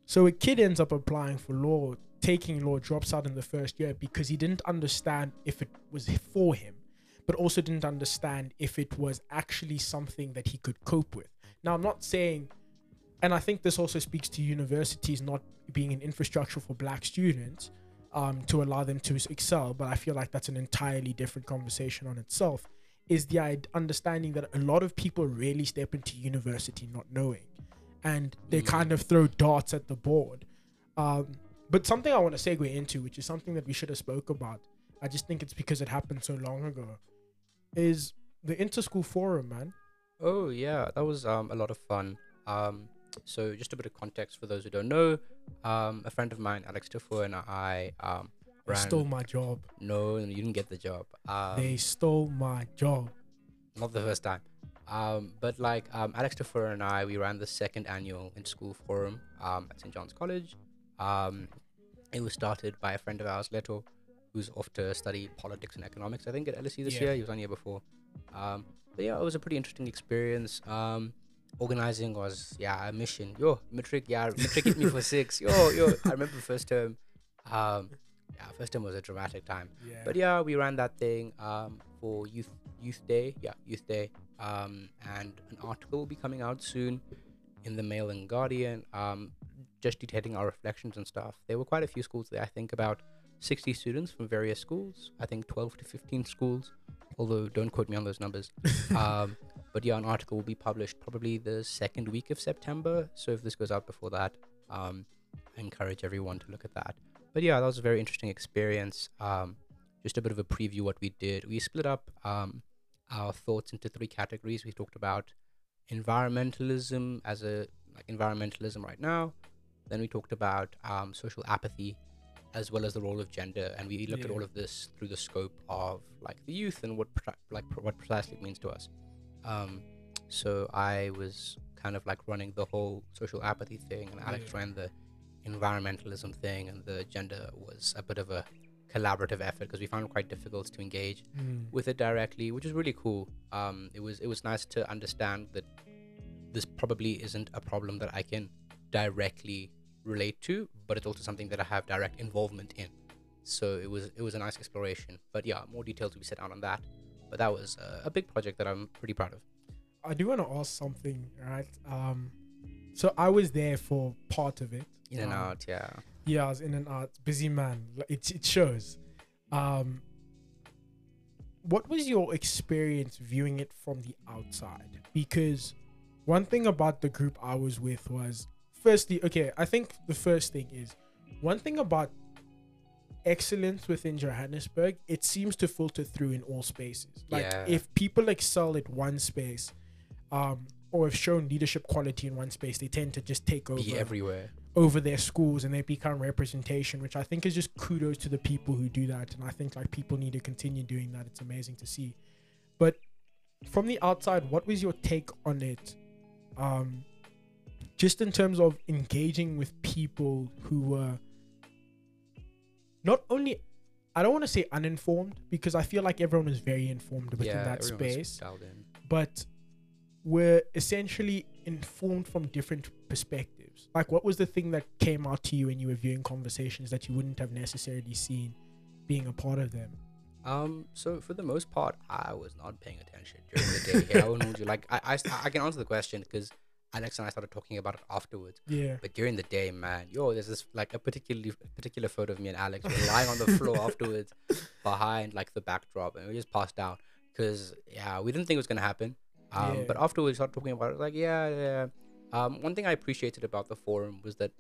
So a kid ends up applying for law, taking law, drops out in the first year because he didn't understand if it was for him, but also didn't understand if it was actually something that he could cope with. Now, I'm not saying and I think this also speaks to universities not being an infrastructure for black students um, to allow them to excel. But I feel like that's an entirely different conversation on itself. Is the understanding that a lot of people really step into university not knowing, and they Mm. kind of throw darts at the board. Um, but something I want to segue into, which is something that we should have spoke about. I just think it's because it happened so long ago. Is the interschool forum, man? Oh yeah, that was um, a lot of fun. Um, so just a bit of context for those who don't know, um, a friend of mine, Alex Tiffo, and I um, They ran. stole my job. no, you didn't get the job. Um, they stole my job. not the first time. Um, but like um, Alex Tiffo and I, we ran the second annual interschool forum um, at St. John's College. Um, it was started by a friend of ours, Leto, who's off to study politics and economics. I think at LSE this Yeah. year. He was on here before. Um, but yeah, it was a pretty interesting experience. Um, organizing was yeah a mission. Yo, matric, yeah, matric hit me for six. Yo, yo, I remember first term. Um, yeah, first term was a dramatic time. Yeah. But yeah, we ran that thing um, for Youth Youth Day. Yeah, Youth Day. Um, and an article will be coming out soon in the Mail and Guardian, um, just detailing our reflections and stuff. There were quite a few schools there. I think about 60 students from various schools. I think 12 to 15 schools. Although don't quote me on those numbers. um, but yeah, an article will be published probably the second week of September. So if this goes out before that, um, I encourage everyone to look at that. But yeah, that was a very interesting experience. Um, just a bit of a preview what we did. We split up um, our thoughts into three categories. We talked about environmentalism as a like environmentalism right now. Then we talked about um, social apathy, as well as the role of gender, and we looked at all of this through the scope of like the youth and what like pr- what precisely it means to us. Um, so I was kind of like running the whole social apathy thing, and Alex Yeah. ran the environmentalism thing and the agenda was a bit of a collaborative effort because we found it quite difficult to engage Mm. with it directly, which is really cool. Um, it was it was nice to understand that this probably isn't a problem that I can directly relate to, but it's also something that I have direct involvement in. So it was it was a nice exploration. But yeah, more details will be set out on that. But that was uh, a big project that I'm pretty proud of. I do want to ask something, right? Um, so I was there for part of it. In and Um, out, yeah. Yeah, I was in and out. Busy man. It it shows. Um, what was your experience viewing it from the outside? Because one thing about the group I was with was, firstly, okay, I think the first thing is one thing about excellence within Johannesburg, it seems to filter through in all spaces. Like Yeah. if people excel at one space, um, or have shown leadership quality in one space, they tend to just take over Be everywhere. over their schools and they become representation, which I think is just kudos to the people who do that. And I think like people need to continue doing that. It's amazing to see. But from the outside, what was your take on it? Um, just in terms of engaging with people who were not only, I don't want to say uninformed because I feel like everyone is very informed within yeah, that space but were essentially informed from different perspectives. Like, what was the thing that came out to you when you were viewing conversations that you wouldn't have necessarily seen being a part of them? Um, so for the most part, I was not paying attention during the day. Here, I hold you like I, I, I can answer the question because Alex and I started talking about it afterwards. Yeah. But during the day, man, yo, there's this like a particularly particular photo of me and Alex lying on the floor afterwards, behind like the backdrop, and we just passed out because yeah, we didn't think it was gonna happen. Um, Yeah. but afterwards, we started talking about it. Like, yeah, yeah. Um, one thing I appreciated about the forum was that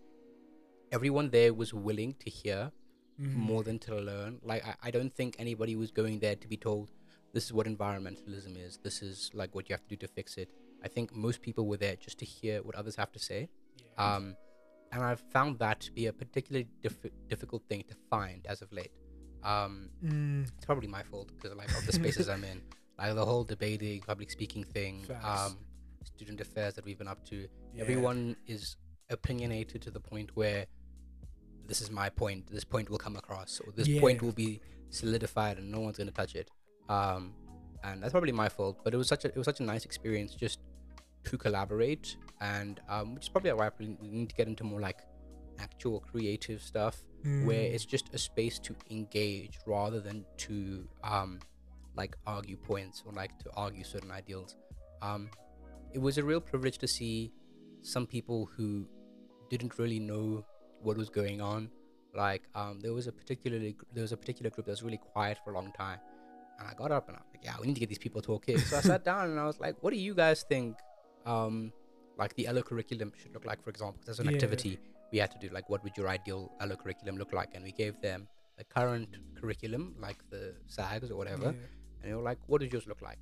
everyone there was willing to hear Mhm. more than to learn. Like I, I don't think anybody was going there to be told this is what environmentalism is. This is like what you have to do to fix it. I think most people were there just to hear what others have to say. Yeah. Um, and I've found that to be a particularly diff- difficult thing to find as of late. Um, Mm, it's probably my fault because like of the spaces I'm in, like the whole debating, public speaking thing, um, student affairs that we've been up to. yeah. Everyone is opinionated to the point where this is my point. This point will come across, or this point will be solidified, and no one's gonna touch it. Um, and that's probably my fault. But it was such a it was such a nice experience just to collaborate, and um, which is probably why I probably need to get into more like actual creative stuff where Mm, it's just a space to engage rather than to um, like argue points or like to argue certain ideals. Um, it was a real privilege to see some people who didn't really know what was going on. Like um, there was a particularly there was a particular group that was really quiet for a long time, and I got up and I was like, yeah, we need to get these people talking. So I sat down and I was like, what do you guys think? Um, like the ELO curriculum should look like, for example, there's an Yeah. activity we had to do like what would your ideal ELO curriculum look like? And we gave them the current curriculum like the SAGs or whatever yeah. and they were like what does yours look like?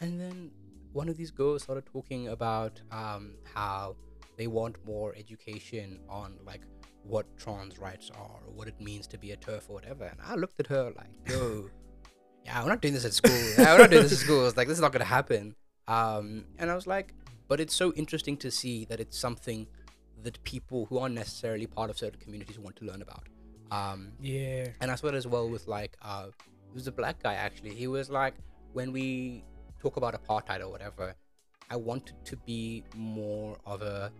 And then one of these girls started talking about um, how they want more education on like what trans rights are or what it means to be a TERF or whatever. And i looked at her like yo yeah we're not doing this at school. Yeah, we're not doing this at school. It's like this is not gonna happen. Um, and i was like but it's so interesting to see that it's something that people who aren't necessarily part of certain communities want to learn about um, Yeah. and I saw it as well with like uh it was a black guy actually. He was like when we talk about apartheid or whatever, I wanted to be more of a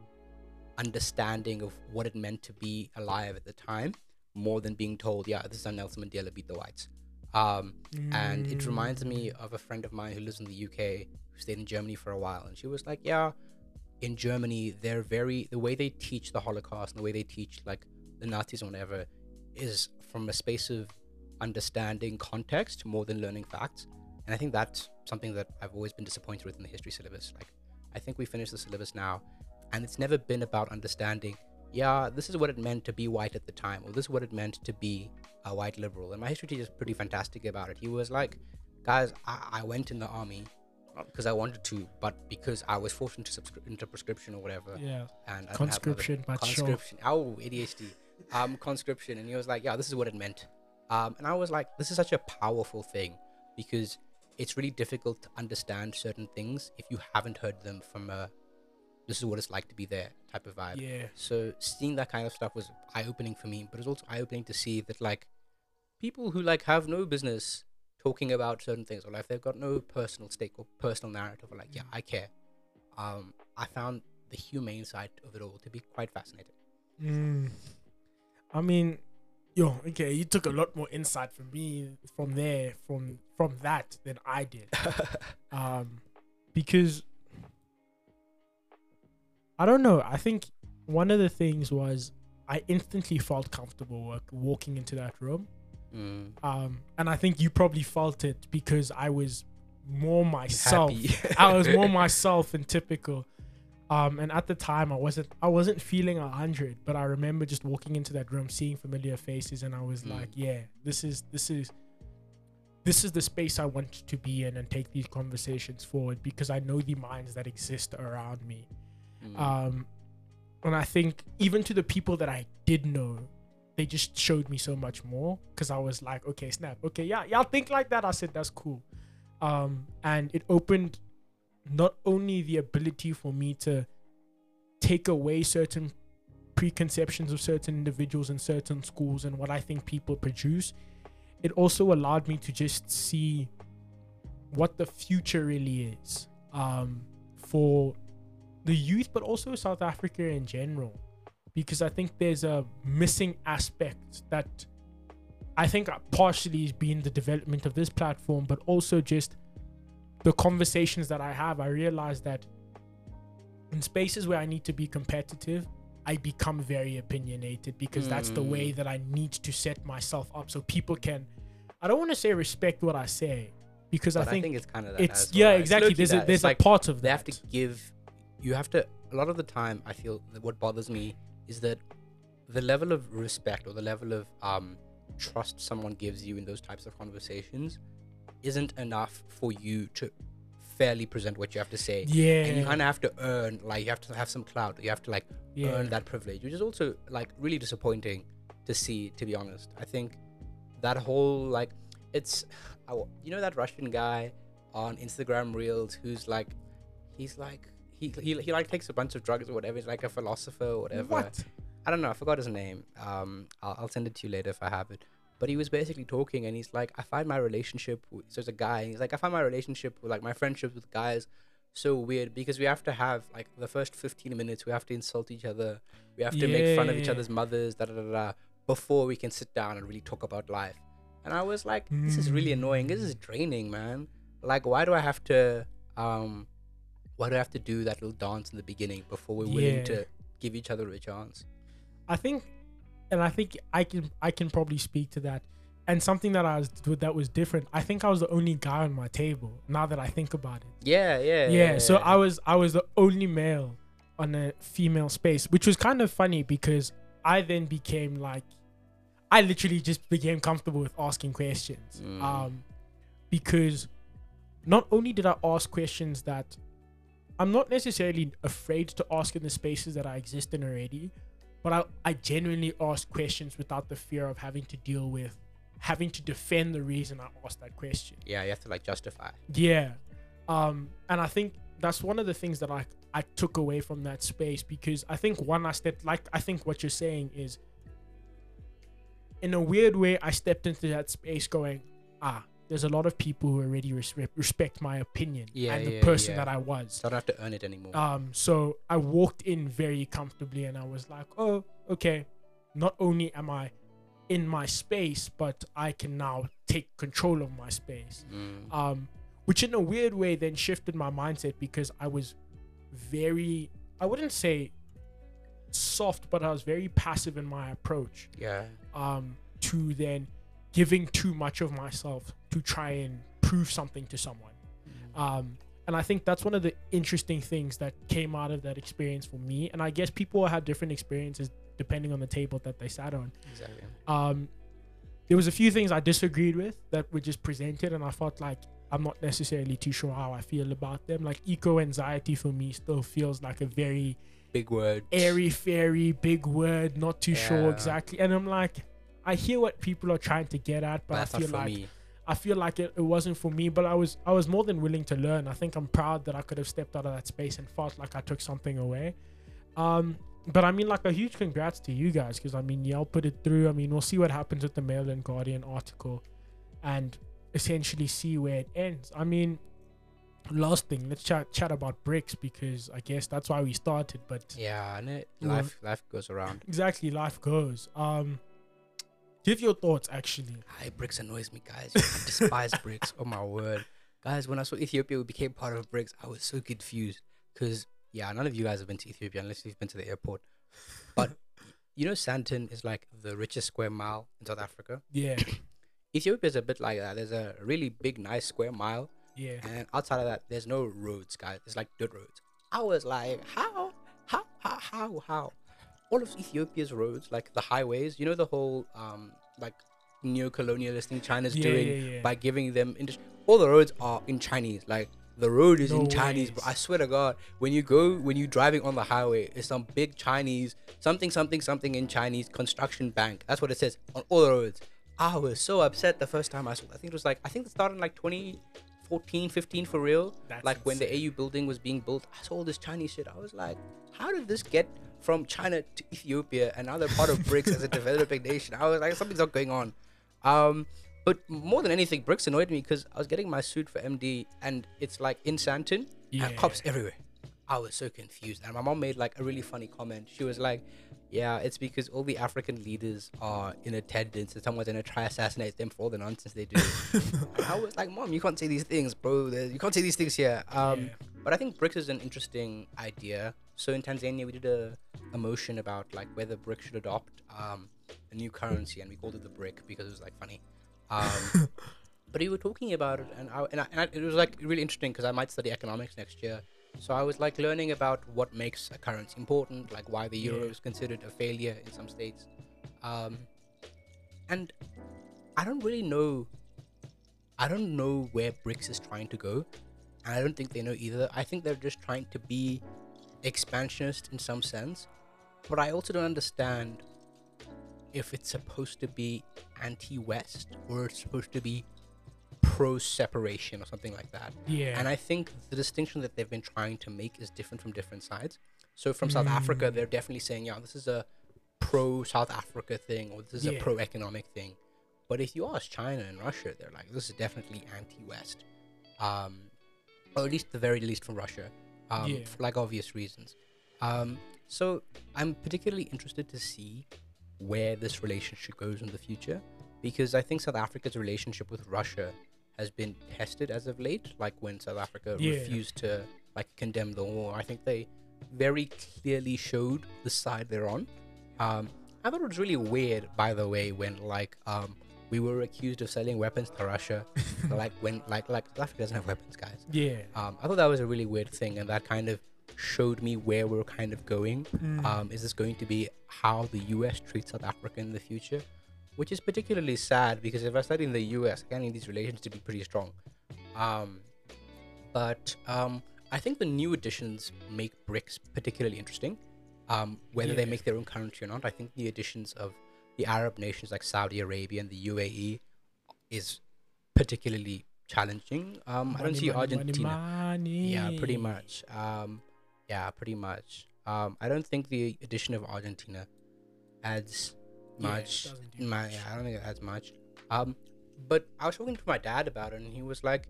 understanding of what it meant to be alive at the time, more than being told, yeah, this is how Nelson Mandela beat the whites. Um, and it reminds me of a friend of mine who lives in the UK stayed in Germany for a while, and she was like, yeah, in Germany, they're very the way they teach the Holocaust and the way they teach like the Nazis or whatever is from a space of understanding context more than learning facts. And I think that's something that I've always been disappointed with in the history syllabus. Like, I think we finished the syllabus now, and it's never been about understanding, yeah, this is what it meant to be white at the time, or this is what it meant to be a white liberal. And my history teacher is pretty fantastic about it. He was like, guys, I, I went in the army, because I wanted to, but because I was forced into, subscri- into prescription or whatever. Yeah. And I Conscription, but sure. conscription. Oh, ADHD. Um, conscription, and he was like, "Yeah, this is what it meant." Um, and I was like, "This is such a powerful thing because it's really difficult to understand certain things if you haven't heard them from a this is what it's like to be there type of vibe. Yeah. So seeing that kind of stuff was eye opening for me, but it was also eye opening to see that like people who like have no business talking about certain things or like they've got no personal stake or personal narrative or like yeah I care. Um, I found the humane side of it all to be quite fascinating. Mm. I mean, yo, okay, you took a lot more insight from me from there, from from that than I did. um, because I don't know. I think one of the things was I instantly felt comfortable walking into that room. Mm. Um, and I think you probably felt it because I was more myself. I was more myself and typical. Um, and at the time, I wasn't I wasn't feeling a hundred, but I remember just walking into that room, seeing familiar faces, and I was Mm. like, "Yeah, this is this is this is the space I want to be in and take these conversations forward because I know the minds that exist around me." Mm. Um, and I think even to the people that I did know, they just showed me so much more because I was like, okay, snap, okay, yeah, y'all think like that. I said that's cool, um, and it opened not only the ability for me to take away certain preconceptions of certain individuals and certain schools and what I think people produce, it also allowed me to just see what the future really is um, for the youth, but also South Africa in general. Because I think there's a missing aspect that I think partially has been the development of this platform, but also just the conversations that I have. I realize that in spaces where I need to be competitive, I become very opinionated because that's the Mm. way that I need to set myself up so people can. I don't want to say respect what I say because but I think, it's kind of that it's yeah well. It's exactly. low-key There's a that. It's there's like a part of they that. have to give you have to a lot of the time i feel that what bothers me is that the level of respect or the level of um trust someone gives you in those types of conversations isn't enough for you to fairly present what you have to say. Yeah, and you kind of have to earn like you have to have some clout. You have to like yeah. earn that privilege which is also like really disappointing to see to be honest. I think that whole like it's you know that russian guy on instagram reels who's like he's like he, he, he like takes a bunch of drugs or whatever. He's like a philosopher or whatever. What? i don't know. I forgot his name. Um I'll, I'll send it to you later if i have it. But he was basically talking and he's like i find my relationship with, so it's a guy. And he's like i find my relationship with like my friendships with guys so weird because we have to have like the first 15 minutes we have to insult each other. We have to make fun of each other's mothers da, da, da, da, before we can sit down and really talk about life. And i was like this is really annoying. This is draining man. Like why do i have to um why do i have to do that little dance in the beginning before we're willing Yeah. to give each other a chance I think, and I think I can I can probably speak to that. And something that I was that was different. I think I was the only guy on my table. Now that I think about it, yeah yeah yeah. So I was I was the only male on a female space, which was kind of funny because I then became like, I literally just became comfortable with asking questions. Mm. Um, because not only did I ask questions that I'm not necessarily afraid to ask in the spaces that I exist in already, but I, I genuinely ask questions without the fear of having to deal with having to defend the reason I asked that question. yeah you have to like justify Yeah. Um, and I think that's one of the things that I I took away from that space because I think one I stepped like I think what you're saying is in a weird way I stepped into that space going, ah, there's a lot of people who already respect respect my opinion Yeah, and the yeah, person yeah. that I was. so i don't have to earn it anymore Um, so I walked in very comfortably and I was like, oh, okay. Not only am I in my space, but I can now take control of my space. Mm. Um, which in a weird way then shifted my mindset because I was very, I wouldn't say soft, but I was very passive in my approach yeah um, to then giving too much of myself to try and prove something to someone. Um, and I think that's one of the interesting things that came out of that experience for me. And I guess people have different experiences depending on the table that they sat on. exactly Um, there was a few things I disagreed with that were just presented, and I felt like I'm not necessarily too sure how I feel about them. Like eco anxiety for me still feels like a very big word airy fairy big word, not too sure exactly. And I'm like, I hear what people are trying to get at, but but I feel like me I feel like it, it wasn't for me, but I was I was more than willing to learn. I think I'm proud that I could have stepped out of that space and felt like I took something away. Um, but I mean, like a huge congrats to you guys because I mean, y'all put it through. I mean, we'll see what happens with the Mail and Guardian article, and essentially see where it ends. I mean, last thing, let's chat chat about BRICS because I guess that's why we started. But Yeah, and it, life life goes around. exactly, life goes. Um, give your thoughts actually. Hi, BRICS annoys me, guys. I despise BRICS. Oh my word, guys! When I saw Ethiopia we became part of BRICS, I was so confused because yeah, none of you guys have been to Ethiopia unless you've been to the airport. But you know, Sandton is like the richest square mile in South Africa. Yeah, Ethiopia is a bit like that. There's a really big, nice square mile, yeah, and outside of that, there's no roads, guys. It's like dirt roads. I was like, how, how, how, how, how? All of Ethiopia's roads, like the highways, you know, the whole um like neo-colonialist thing China's yeah, doing yeah, yeah. by giving them indus- all the roads are in Chinese. Like the road is No in Chinese, but ways. I swear to God, when you go when you're driving on the highway, it's some big Chinese something something something in Chinese construction bank. That's what it says on all the roads. I was so upset the first time I saw. I think it was like I think it started in like 2014, 15 for real. That's like when the. AU building was being built, I saw all this Chinese shit. I was like, how did this get from China to Ethiopia another part of BRICS as a developing nation? I was like, something's not going on. Um, but more than anything, BRICS annoyed me because I was getting my suit for MD and it's like in Sandton Yeah. and cops everywhere. I was so confused. And my mom made like a really funny comment. She was like, yeah, it's because all the African leaders are in attendance and someone's gonna try assassinate them for all the nonsense they do. I was like, Mom, you can't say these things, bro. You can't say these things here. Um, Yeah. But I think BRICS is an interesting idea. So in Tanzania, we did a, a motion about like whether BRICS should adopt um, a new currency, and we called it the BRIC because it was like funny. Um, but we were talking about it, and, I, and, I, and I, it was like really interesting because I might study economics next year. So I was like learning about what makes a currency important, like why the euro is considered a failure in some states. Um, and I don't really know. I don't know where BRICS is trying to go, and I don't think they know either. I think they're just trying to be expansionist in some sense, but I also don't understand if it's supposed to be anti-West or it's supposed to be pro-separation or something like that. yeah. And I think the distinction that they've been trying to make is different from different sides. So from South Africa, Mm. they're definitely saying, yeah, this is a pro South Africa thing or this is a pro economic thing. But if you ask China and Russia, they're like, this is definitely anti West. Um, or at least the very least from Russia, um, Yeah. for like obvious reasons. Um, so I'm particularly interested to see where this relationship goes in the future because I think South Africa's relationship with Russia has been tested as of late. Like when South Africa Yeah. refused to like condemn the war, I think they very clearly showed the side they're on. Um, I thought it was really weird, by the way, when like um, we were accused of selling weapons to Russia. like when like like South Africa doesn't have weapons, guys. yeah. Um, I thought that was a really weird thing, and that kind of showed me where we're kind of going. Mm. Um, is this going to be how the US treats South Africa in the future? Which is particularly sad because if I study in the US, I need these relations to be pretty strong. Um, but um, I think the new additions make BRICS particularly interesting. Um, whether they make their own currency or not, I think the additions of the Arab nations like Saudi Arabia and the UAE is particularly challenging. Um, I don't see money, money, Argentina. money. Yeah, pretty much. Um, yeah, pretty much. Um, I don't think the addition of Argentina adds much. doesn't do my, much. yeah, I don't think it adds much. Um, but I was talking to my dad about it, and he was like,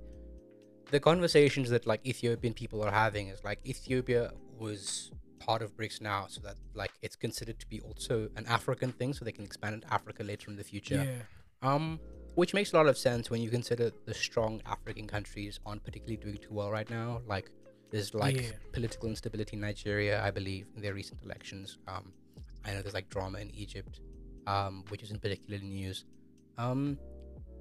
the conversations that like Ethiopian people are having is like Ethiopia was part of BRICS now, so that like it's considered to be also an African thing, so they can expand into Africa later in the future. Yeah. Um, which makes a lot of sense when you consider the strong African countries aren't particularly doing too well right now. Like, there's like Yeah. political instability in Nigeria, I believe, in their recent elections. Um, I know there's like drama in Egypt, um, which isn't particularly news. Um,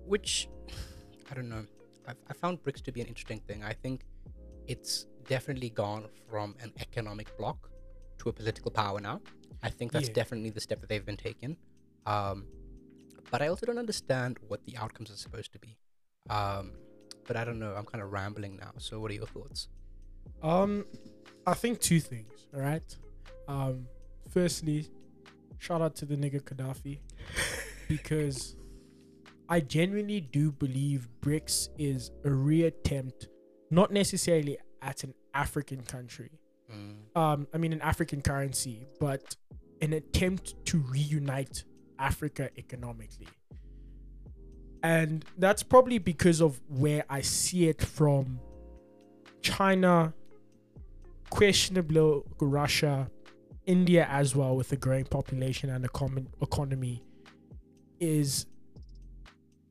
which I don't know. I've, I found BRICS to be an interesting thing. I think it's definitely gone from an economic bloc to a political power now. I think that's Yeah. definitely the step that they've been taking. Um, but I also don't understand what the outcomes are supposed to be. Um, but I don't know. I'm kind of rambling now. So, what are your thoughts? Um, I think two things. All right. Um, firstly, shout out to the nigga Gaddafi because I genuinely do believe BRICS is a reattempt, not necessarily at an African country, Mm. um, I mean, an African currency, but an attempt to reunite Africa economically. And that's probably because of where I see it from China, questionable Russia, India as well, with a growing population and a common economy, is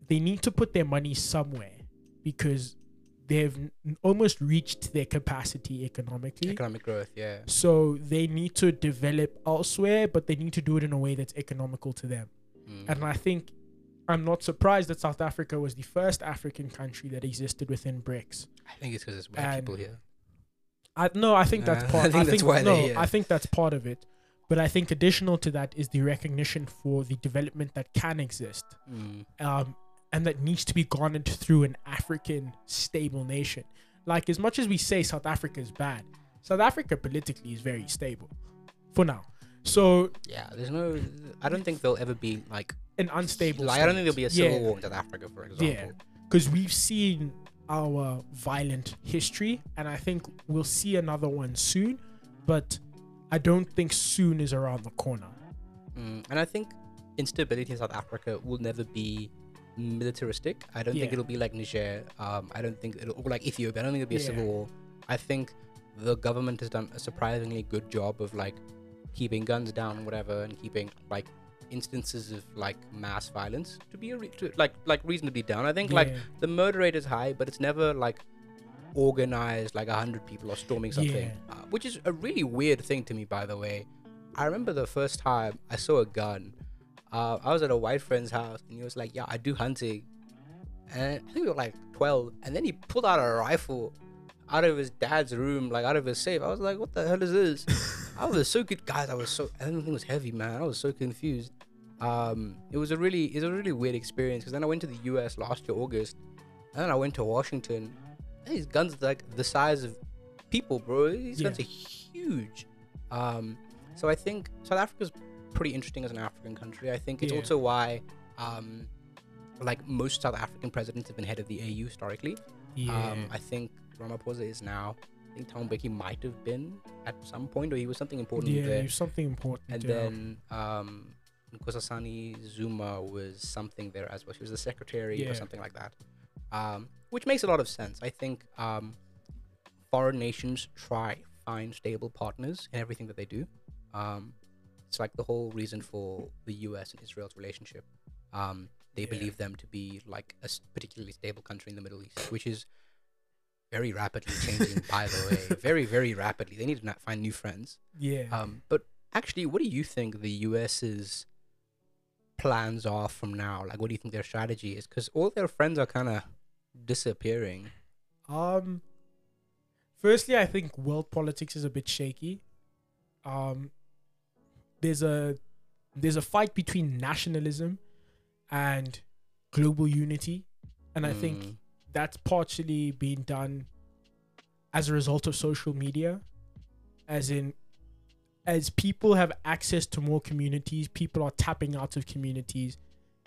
they need to put their money somewhere because they've almost reached their capacity economically. Economic growth, yeah. So they need to develop elsewhere, but they need to do it in a way that's economical to them. Mm. And I think I'm not surprised that South Africa was the first African country that existed within BRICS. I think it's because there's white and- people here. I no, I think that's Uh, part. I think that's why no, they're here. I think that's part of it. But I think additional to that is the recognition for the development that can exist, Mm. um, and that needs to be garnered through an African stable nation. Like as much as we say South Africa is bad, South Africa politically is very stable, for now. So Yeah, there's no. I don't think there'll ever be like. An unstable. Like, I don't think there'll be a civil Yeah. war in South Africa, for example. Yeah, because we've seen our violent history, and I think we'll see another one soon. But I don't think soon is around the corner. Mm, and I think instability in South Africa will never be militaristic. I don't think it'll be like Niger. Um, I don't think it'll or like Ethiopia. I don't think it'll be a civil war. I think the government has done a surprisingly good job of like keeping guns down and whatever, and keeping like instances of like mass violence to be a re- to, like like reasonably down. I think like the murder rate is high, but it's never like organized like a hundred people are storming something, Yeah. uh, which is a really weird thing to me, by the way. I remember the first time I saw a gun. Uh, I was at a white friend's house, and he was like, "Yeah, I do hunting," and I think we were like twelve, and then he pulled out a rifle out of his dad's room, like out of his safe. I was like, "What the hell is this?" I was so good, guys. I was so I didn't think it was heavy, man. I was so confused. Um, it was a really it was a really weird experience because then I went to the U.S. last year August, and then I went to Washington. These guns are like the size of people, bro. These guns are huge. Um, so I think South Africa's pretty interesting as an African country. I think it's Yeah. also why, um, like most South African presidents have been head of the AU historically. Yeah, Um, I think Ramaphosa is now. I think Thabo Mbeki might have been at some point, or he was something important yeah, there. it's something important. And to then um, Nkosazana Zuma was something there as well. She was the secretary Yeah. or something like that, um, which makes a lot of sense. I think um, foreign nations try find stable partners in everything that they do. Um, it's like the whole reason for the U.S. and Israel's relationship. Um, they Yeah. believe them to be like a particularly stable country in the Middle East, which is very rapidly changing. by the way, very very rapidly. They need to find new friends. yeah, Um, but actually, what do you think the US's plans are from now? Like, what do you think their strategy is? Because all their friends are kind of disappearing. Um, firstly, I think world politics is a bit shaky. Um, there's a there's a fight between nationalism and global unity, and I think Mm, that's partially being done as a result of social media, as in as people have access to more communities, people are tapping out of communities,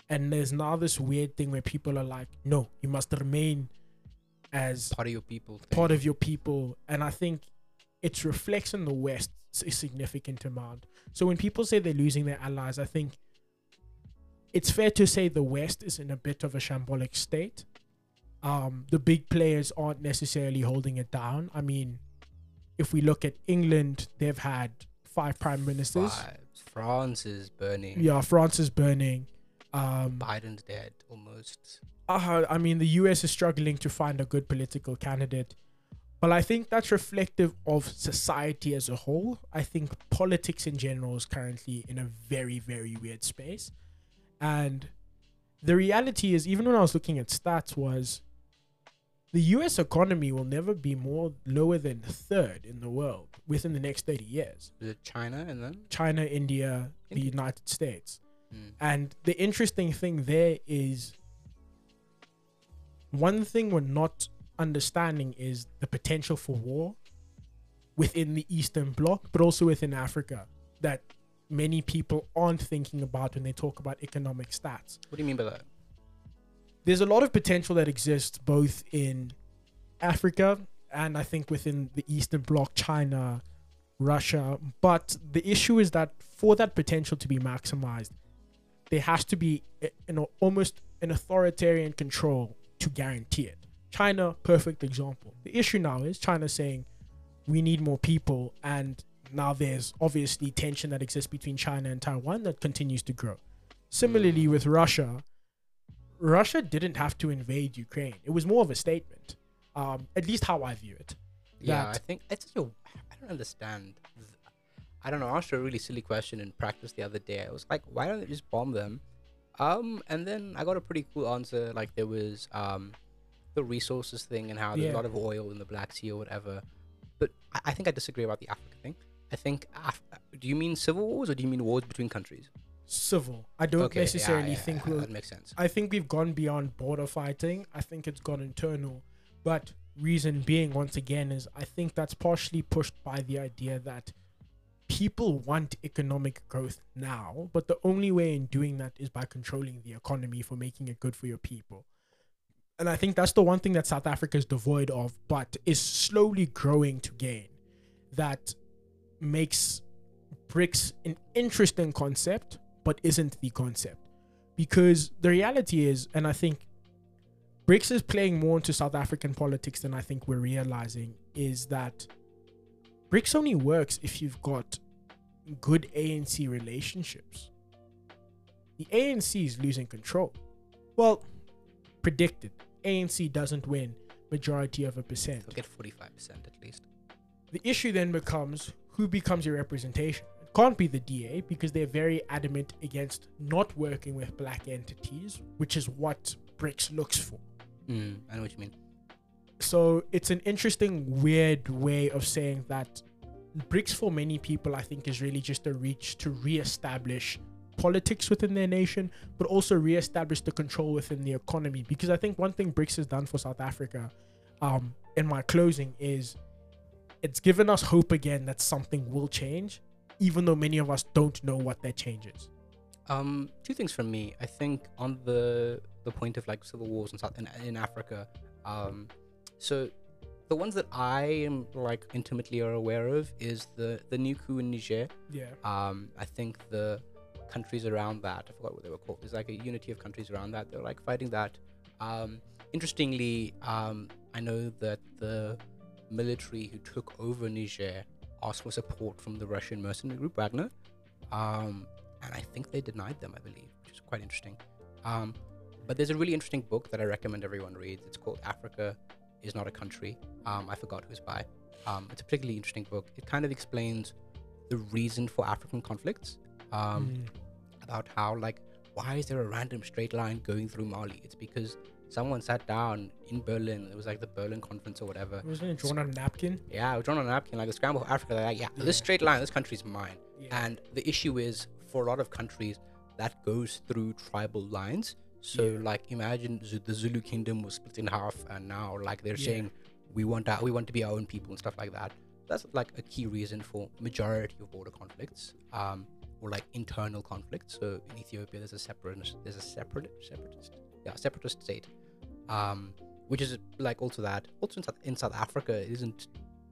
and there's now this weird thing where people are like, no, you must remain as part of your people. Thing. part of your people and i think it reflects in the west a significant amount so when people say they're losing their allies i think it's fair to say the west is in a bit of a shambolic state um the big players aren't necessarily holding it down i mean if we look at england they've had five prime ministers Vibes. France is burning. yeah france is burning um Biden's dead almost. uh, I mean, the US is struggling to find a good political candidate. But I think that's reflective of society as a whole. I think politics in general is currently in a very, very weird space. And the reality is, even when I was looking at stats, was the US economy will never be more lower than third in the world within the next 30 years. Is it China and then? China, India, the United States. Mm. And the interesting thing there is one thing we're not understanding is the potential for war within the Eastern Bloc, but also within Africa that many people aren't thinking about when they talk about economic stats. What do you mean by that? There's a lot of potential that exists both in Africa and I think within the Eastern Bloc, China, Russia. But the issue is that for that potential to be maximized, there has to be an almost an authoritarian control to guarantee it. China, perfect example. The issue now is China saying we need more people, and now there's obviously tension that exists between China and Taiwan that continues to grow. Similarly, mm. with Russia, Russia didn't have to invade Ukraine. It was more of a statement, um, at least how I view it. Yeah, I think it's such a. I don't understand. I don't know. I asked a really silly question in practice the other day. I was like, why don't they just bomb them? Um, and then I got a pretty cool answer. Like there was um, the resources thing and how there's Yeah. a lot of oil in the Black Sea or whatever. But I, I think I disagree about the Africa thing. I think. Af- do you mean civil wars or do you mean wars between countries? Civil. I don't Okay, necessarily yeah, think yeah, we'll, that makes sense. I think we've gone beyond border fighting. I think it's gone internal. But reason being, once again, is I think that's partially pushed by the idea that people want economic growth now, but the only way in doing that is by controlling the economy for making it good for your people. And I think that's the one thing that South Africa is devoid of, but is slowly growing to gain. That makes BRICS an interesting concept, but isn't the concept because the reality is, and I think BRICS is playing more into South African politics than I think we're realizing, is that BRICS only works if you've got good ANC relationships. The ANC is losing control. Well, predicted. ANC doesn't win majority of a percent. They'll get forty-five percent at least. The issue then becomes who becomes your representation. Can't be the DA because they're very adamant against not working with black entities, which is what BRICS looks for. Mm, I know what you mean. So it's an interesting, weird way of saying that BRICS for many people, I think, is really just a reach to re-establish politics within their nation, but also re-establish the control within the economy. Because I think one thing BRICS has done for South Africa, um, in my closing, is it's given us hope again that something will change, even though many of us don't know what that change is. Um, two things from me. I think on the the point of like civil wars and South in, in Africa. Um, so the ones that I am like intimately are aware of is the the new coup in Niger. Yeah. Um, I think the countries around that, I forgot what they were called. There's like a unity of countries around that. They're like fighting that. Um, interestingly, um, I know that the military who took over Niger asked for support from the Russian mercenary group Wagner. Um, and I think they denied them, I believe, which is quite interesting. Um, but there's a really interesting book that I recommend everyone reads. It's called Africa is Not a Country. Um, I forgot who's by. Um, it's a particularly interesting book. It kind of explains the reason for African conflicts. Um, Mm. about how like why is there a random straight line going through Mali? It's because someone sat down in Berlin. It was like the Berlin conference or whatever. Wasn't it drawn on a napkin? Yeah, it was drawn on a napkin like the scramble for Africa. They're like, yeah, Yeah. this straight line, this country's mine. Yeah. And the issue is for a lot of countries that goes through tribal lines. So Yeah. like imagine the Zulu kingdom was split in half, and now like they're saying we want our, we want to be our own people and stuff like that. That's like a key reason for majority of border conflicts, um, or like internal conflicts. So in Ethiopia, there's a separatist, there's a separate separatist, yeah, separatist state, um, which is like also that. Also in South, in South Africa, it isn't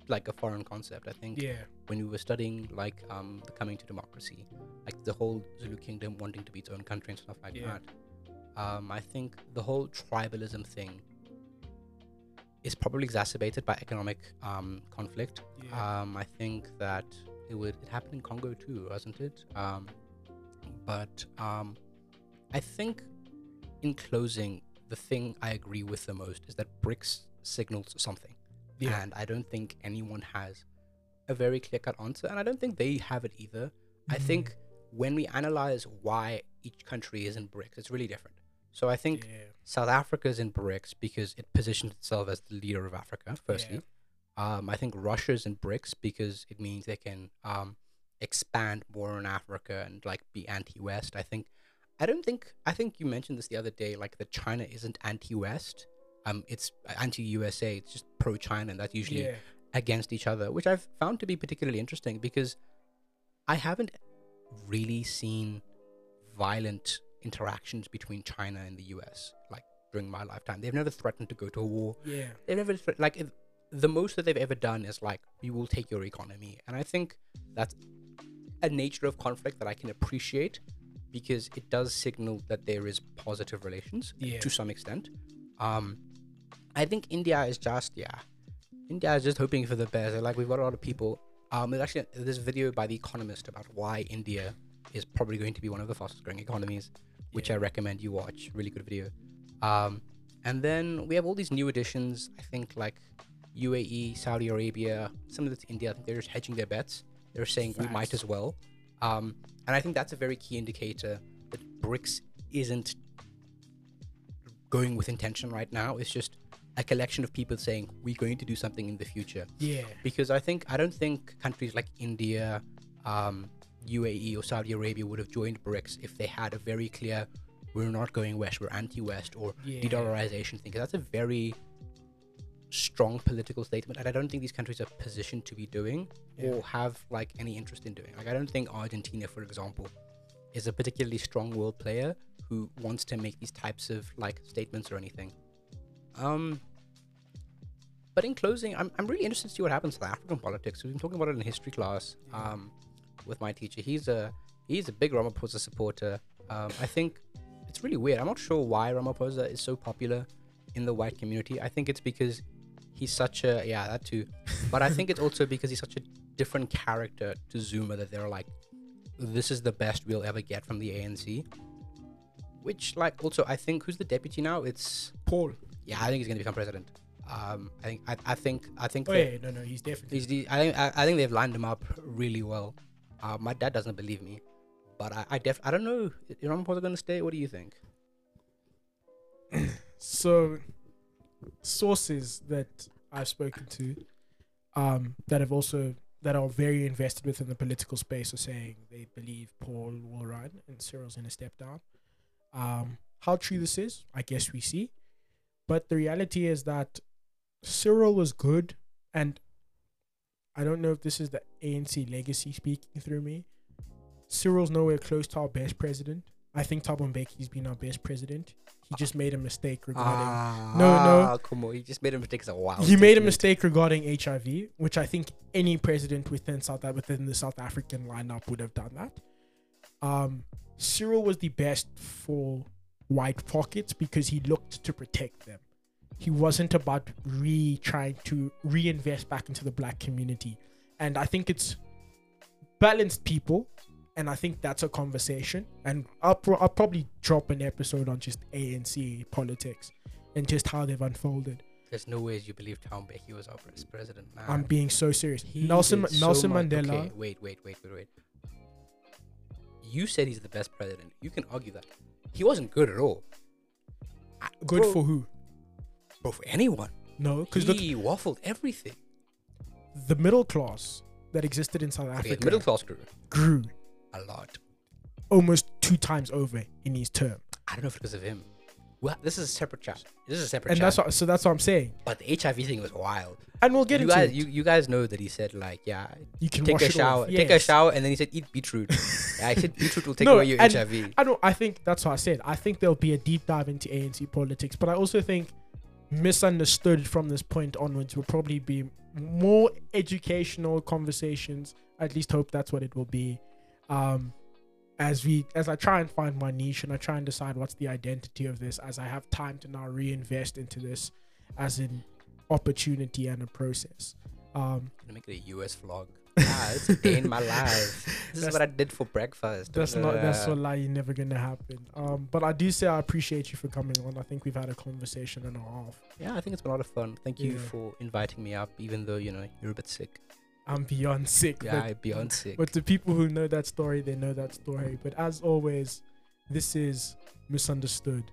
like a foreign concept. I think Yeah. when we were studying like um the coming to democracy like the whole zulu kingdom wanting to be its own country and stuff like Yeah. that um i think the whole tribalism thing is probably exacerbated by economic um conflict Yeah. um i think that it would it happened in congo too wasn't it um but um i think in closing the thing i agree with the most is that brics signals something Yeah. and i don't think anyone has a very clear cut answer, and I don't think they have it either. I Mhm. think when we analyze why each country is in BRICS, it's really different. So I think yeah. South Africa is in BRICS because it positions itself as the leader of Africa, firstly. Um, I think Russia is in BRICS because it means they can um, expand more in Africa and like be anti-West. I think, I don't think, I think you mentioned this the other day, like that China isn't anti-West. Um, it's anti-USA. It's just pro-China, and that's usually yeah. against each other, which I've found to be particularly interesting because I haven't really seen violent interactions between China and the US, like during my lifetime. They've never threatened to go to a war. Yeah. They've never thre- like if- the most that they've ever done is like we will take your economy, and I think that's a nature of conflict that I can appreciate because it does signal that there is positive relations Yeah. to some extent. Um, I think India is just yeah, India is just hoping for the best. Like we've got a lot of people. Um, there's actually this video by The Economist about why India is probably going to be one of the fastest growing economies, which I recommend you watch. Really good video. Um, and then we have all these new additions. I think like UAE, Saudi Arabia, some of it's India. I think they're just hedging their bets. They're saying we might as well. Um, and I think that's a very key indicator that BRICS isn't going with intention right now. It's just a collection of people saying we're going to do something in the future. Yeah. Because I think I don't think countries like India, um, UAE, or Saudi Arabia would have joined BRICS if they had a very clear we're not going west, we're anti-west, or Yeah. de-dollarization thing. that's a very strong political statement, and I don't think these countries are positioned to be doing Yeah. or have like any interest in doing. Like I don't think Argentina, for example, is a particularly strong world player who wants to make these types of like statements or anything. Um, but in closing, I'm, I'm really interested to see what happens to African politics. We've been talking about it in history class um, with my teacher. He's a he's a big Ramaphosa supporter. Um, I think it's really weird. I'm not sure why Ramaphosa is so popular in the white community. I think it's because he's such a yeah that too, but I think it's also because he's such a different character to Zuma that they're like, this is the best we'll ever get from the ANC. Which like also I think who's the deputy now? It's Paul. yeah, I think he's gonna become president. Um, I think I, I think I think Oh yeah, no, no, he's definitely. He's the, I think I, I think they've lined him up really well. Uh, my dad doesn't believe me, but I I def I don't know. Is Ramaphosa gonna stay? What do you think? So, sources that I've spoken to, um, that have also that are very invested within the political space are saying they believe Paul will run and Cyril's gonna step down. Um, how true this is, I guess we see, but the reality is that Cyril was good, and I don't know if this is the ANC legacy speaking through me. Cyril's nowhere close to our best president. I think Thabo Mbeki's been our best president. He just made a mistake regarding. No, no. Ah, come on. He just made a mistake. It's a wild. he made a mistake regarding HIV, which I think any president within South within the South African lineup would have done that. Um, Cyril was the best for white pockets because he looked to protect them. He wasn't about re trying to reinvest back into the black community, and I think it's balanced people, and I think that's a conversation. And I'll, pro- I'll probably drop an episode on just ANC politics and just how they've unfolded. There's no ways you believe Thabo Mbeki was our pres- president. Man. I'm being so serious. He Nelson so Nelson Mandela. Okay, wait, wait, wait, wait, wait. You said he's the best president. You can argue that. He wasn't good at all. Good bro, for who? bro for anyone. No, because look, he waffled everything. the middle class that existed in South Okay, Africa the middle class grew grew a lot. almost two times over in his term, I don't know if it's because of him. Well, this is a separate chat. This is a separate and chat. that's what. So that's what I'm saying. but the HIV thing was wild. And we'll get you into guys, it. you, you guys know that he said like, yeah, You can take a shower, off. take a shower, and then he said eat beetroot. yeah, he said beetroot will take No, away your and- HIV. I don't. I think that's what I said. I think there'll be a deep dive into ANC politics, but I also think misunderstood from this point onwards will probably be more educational conversations. I at least hope that's what it will be. Um, as we as I try and find my niche and I try and decide what's the identity of this, as I have time to now reinvest into this as an opportunity and a process. Um, gonna make it a US vlog. Ah, it's a day in my life. This is what I did for breakfast. That's not that's a lie never gonna happen. Um, but I do say I appreciate you for coming on. I think we've had a conversation and a half. Yeah, I think it's been a lot of fun. Thank you Yeah. for inviting me up, even though you know you're a bit sick. I'm beyond sick. Yeah, but, beyond sick. but to people who know that story, they know that story. But as always, this is misunderstood.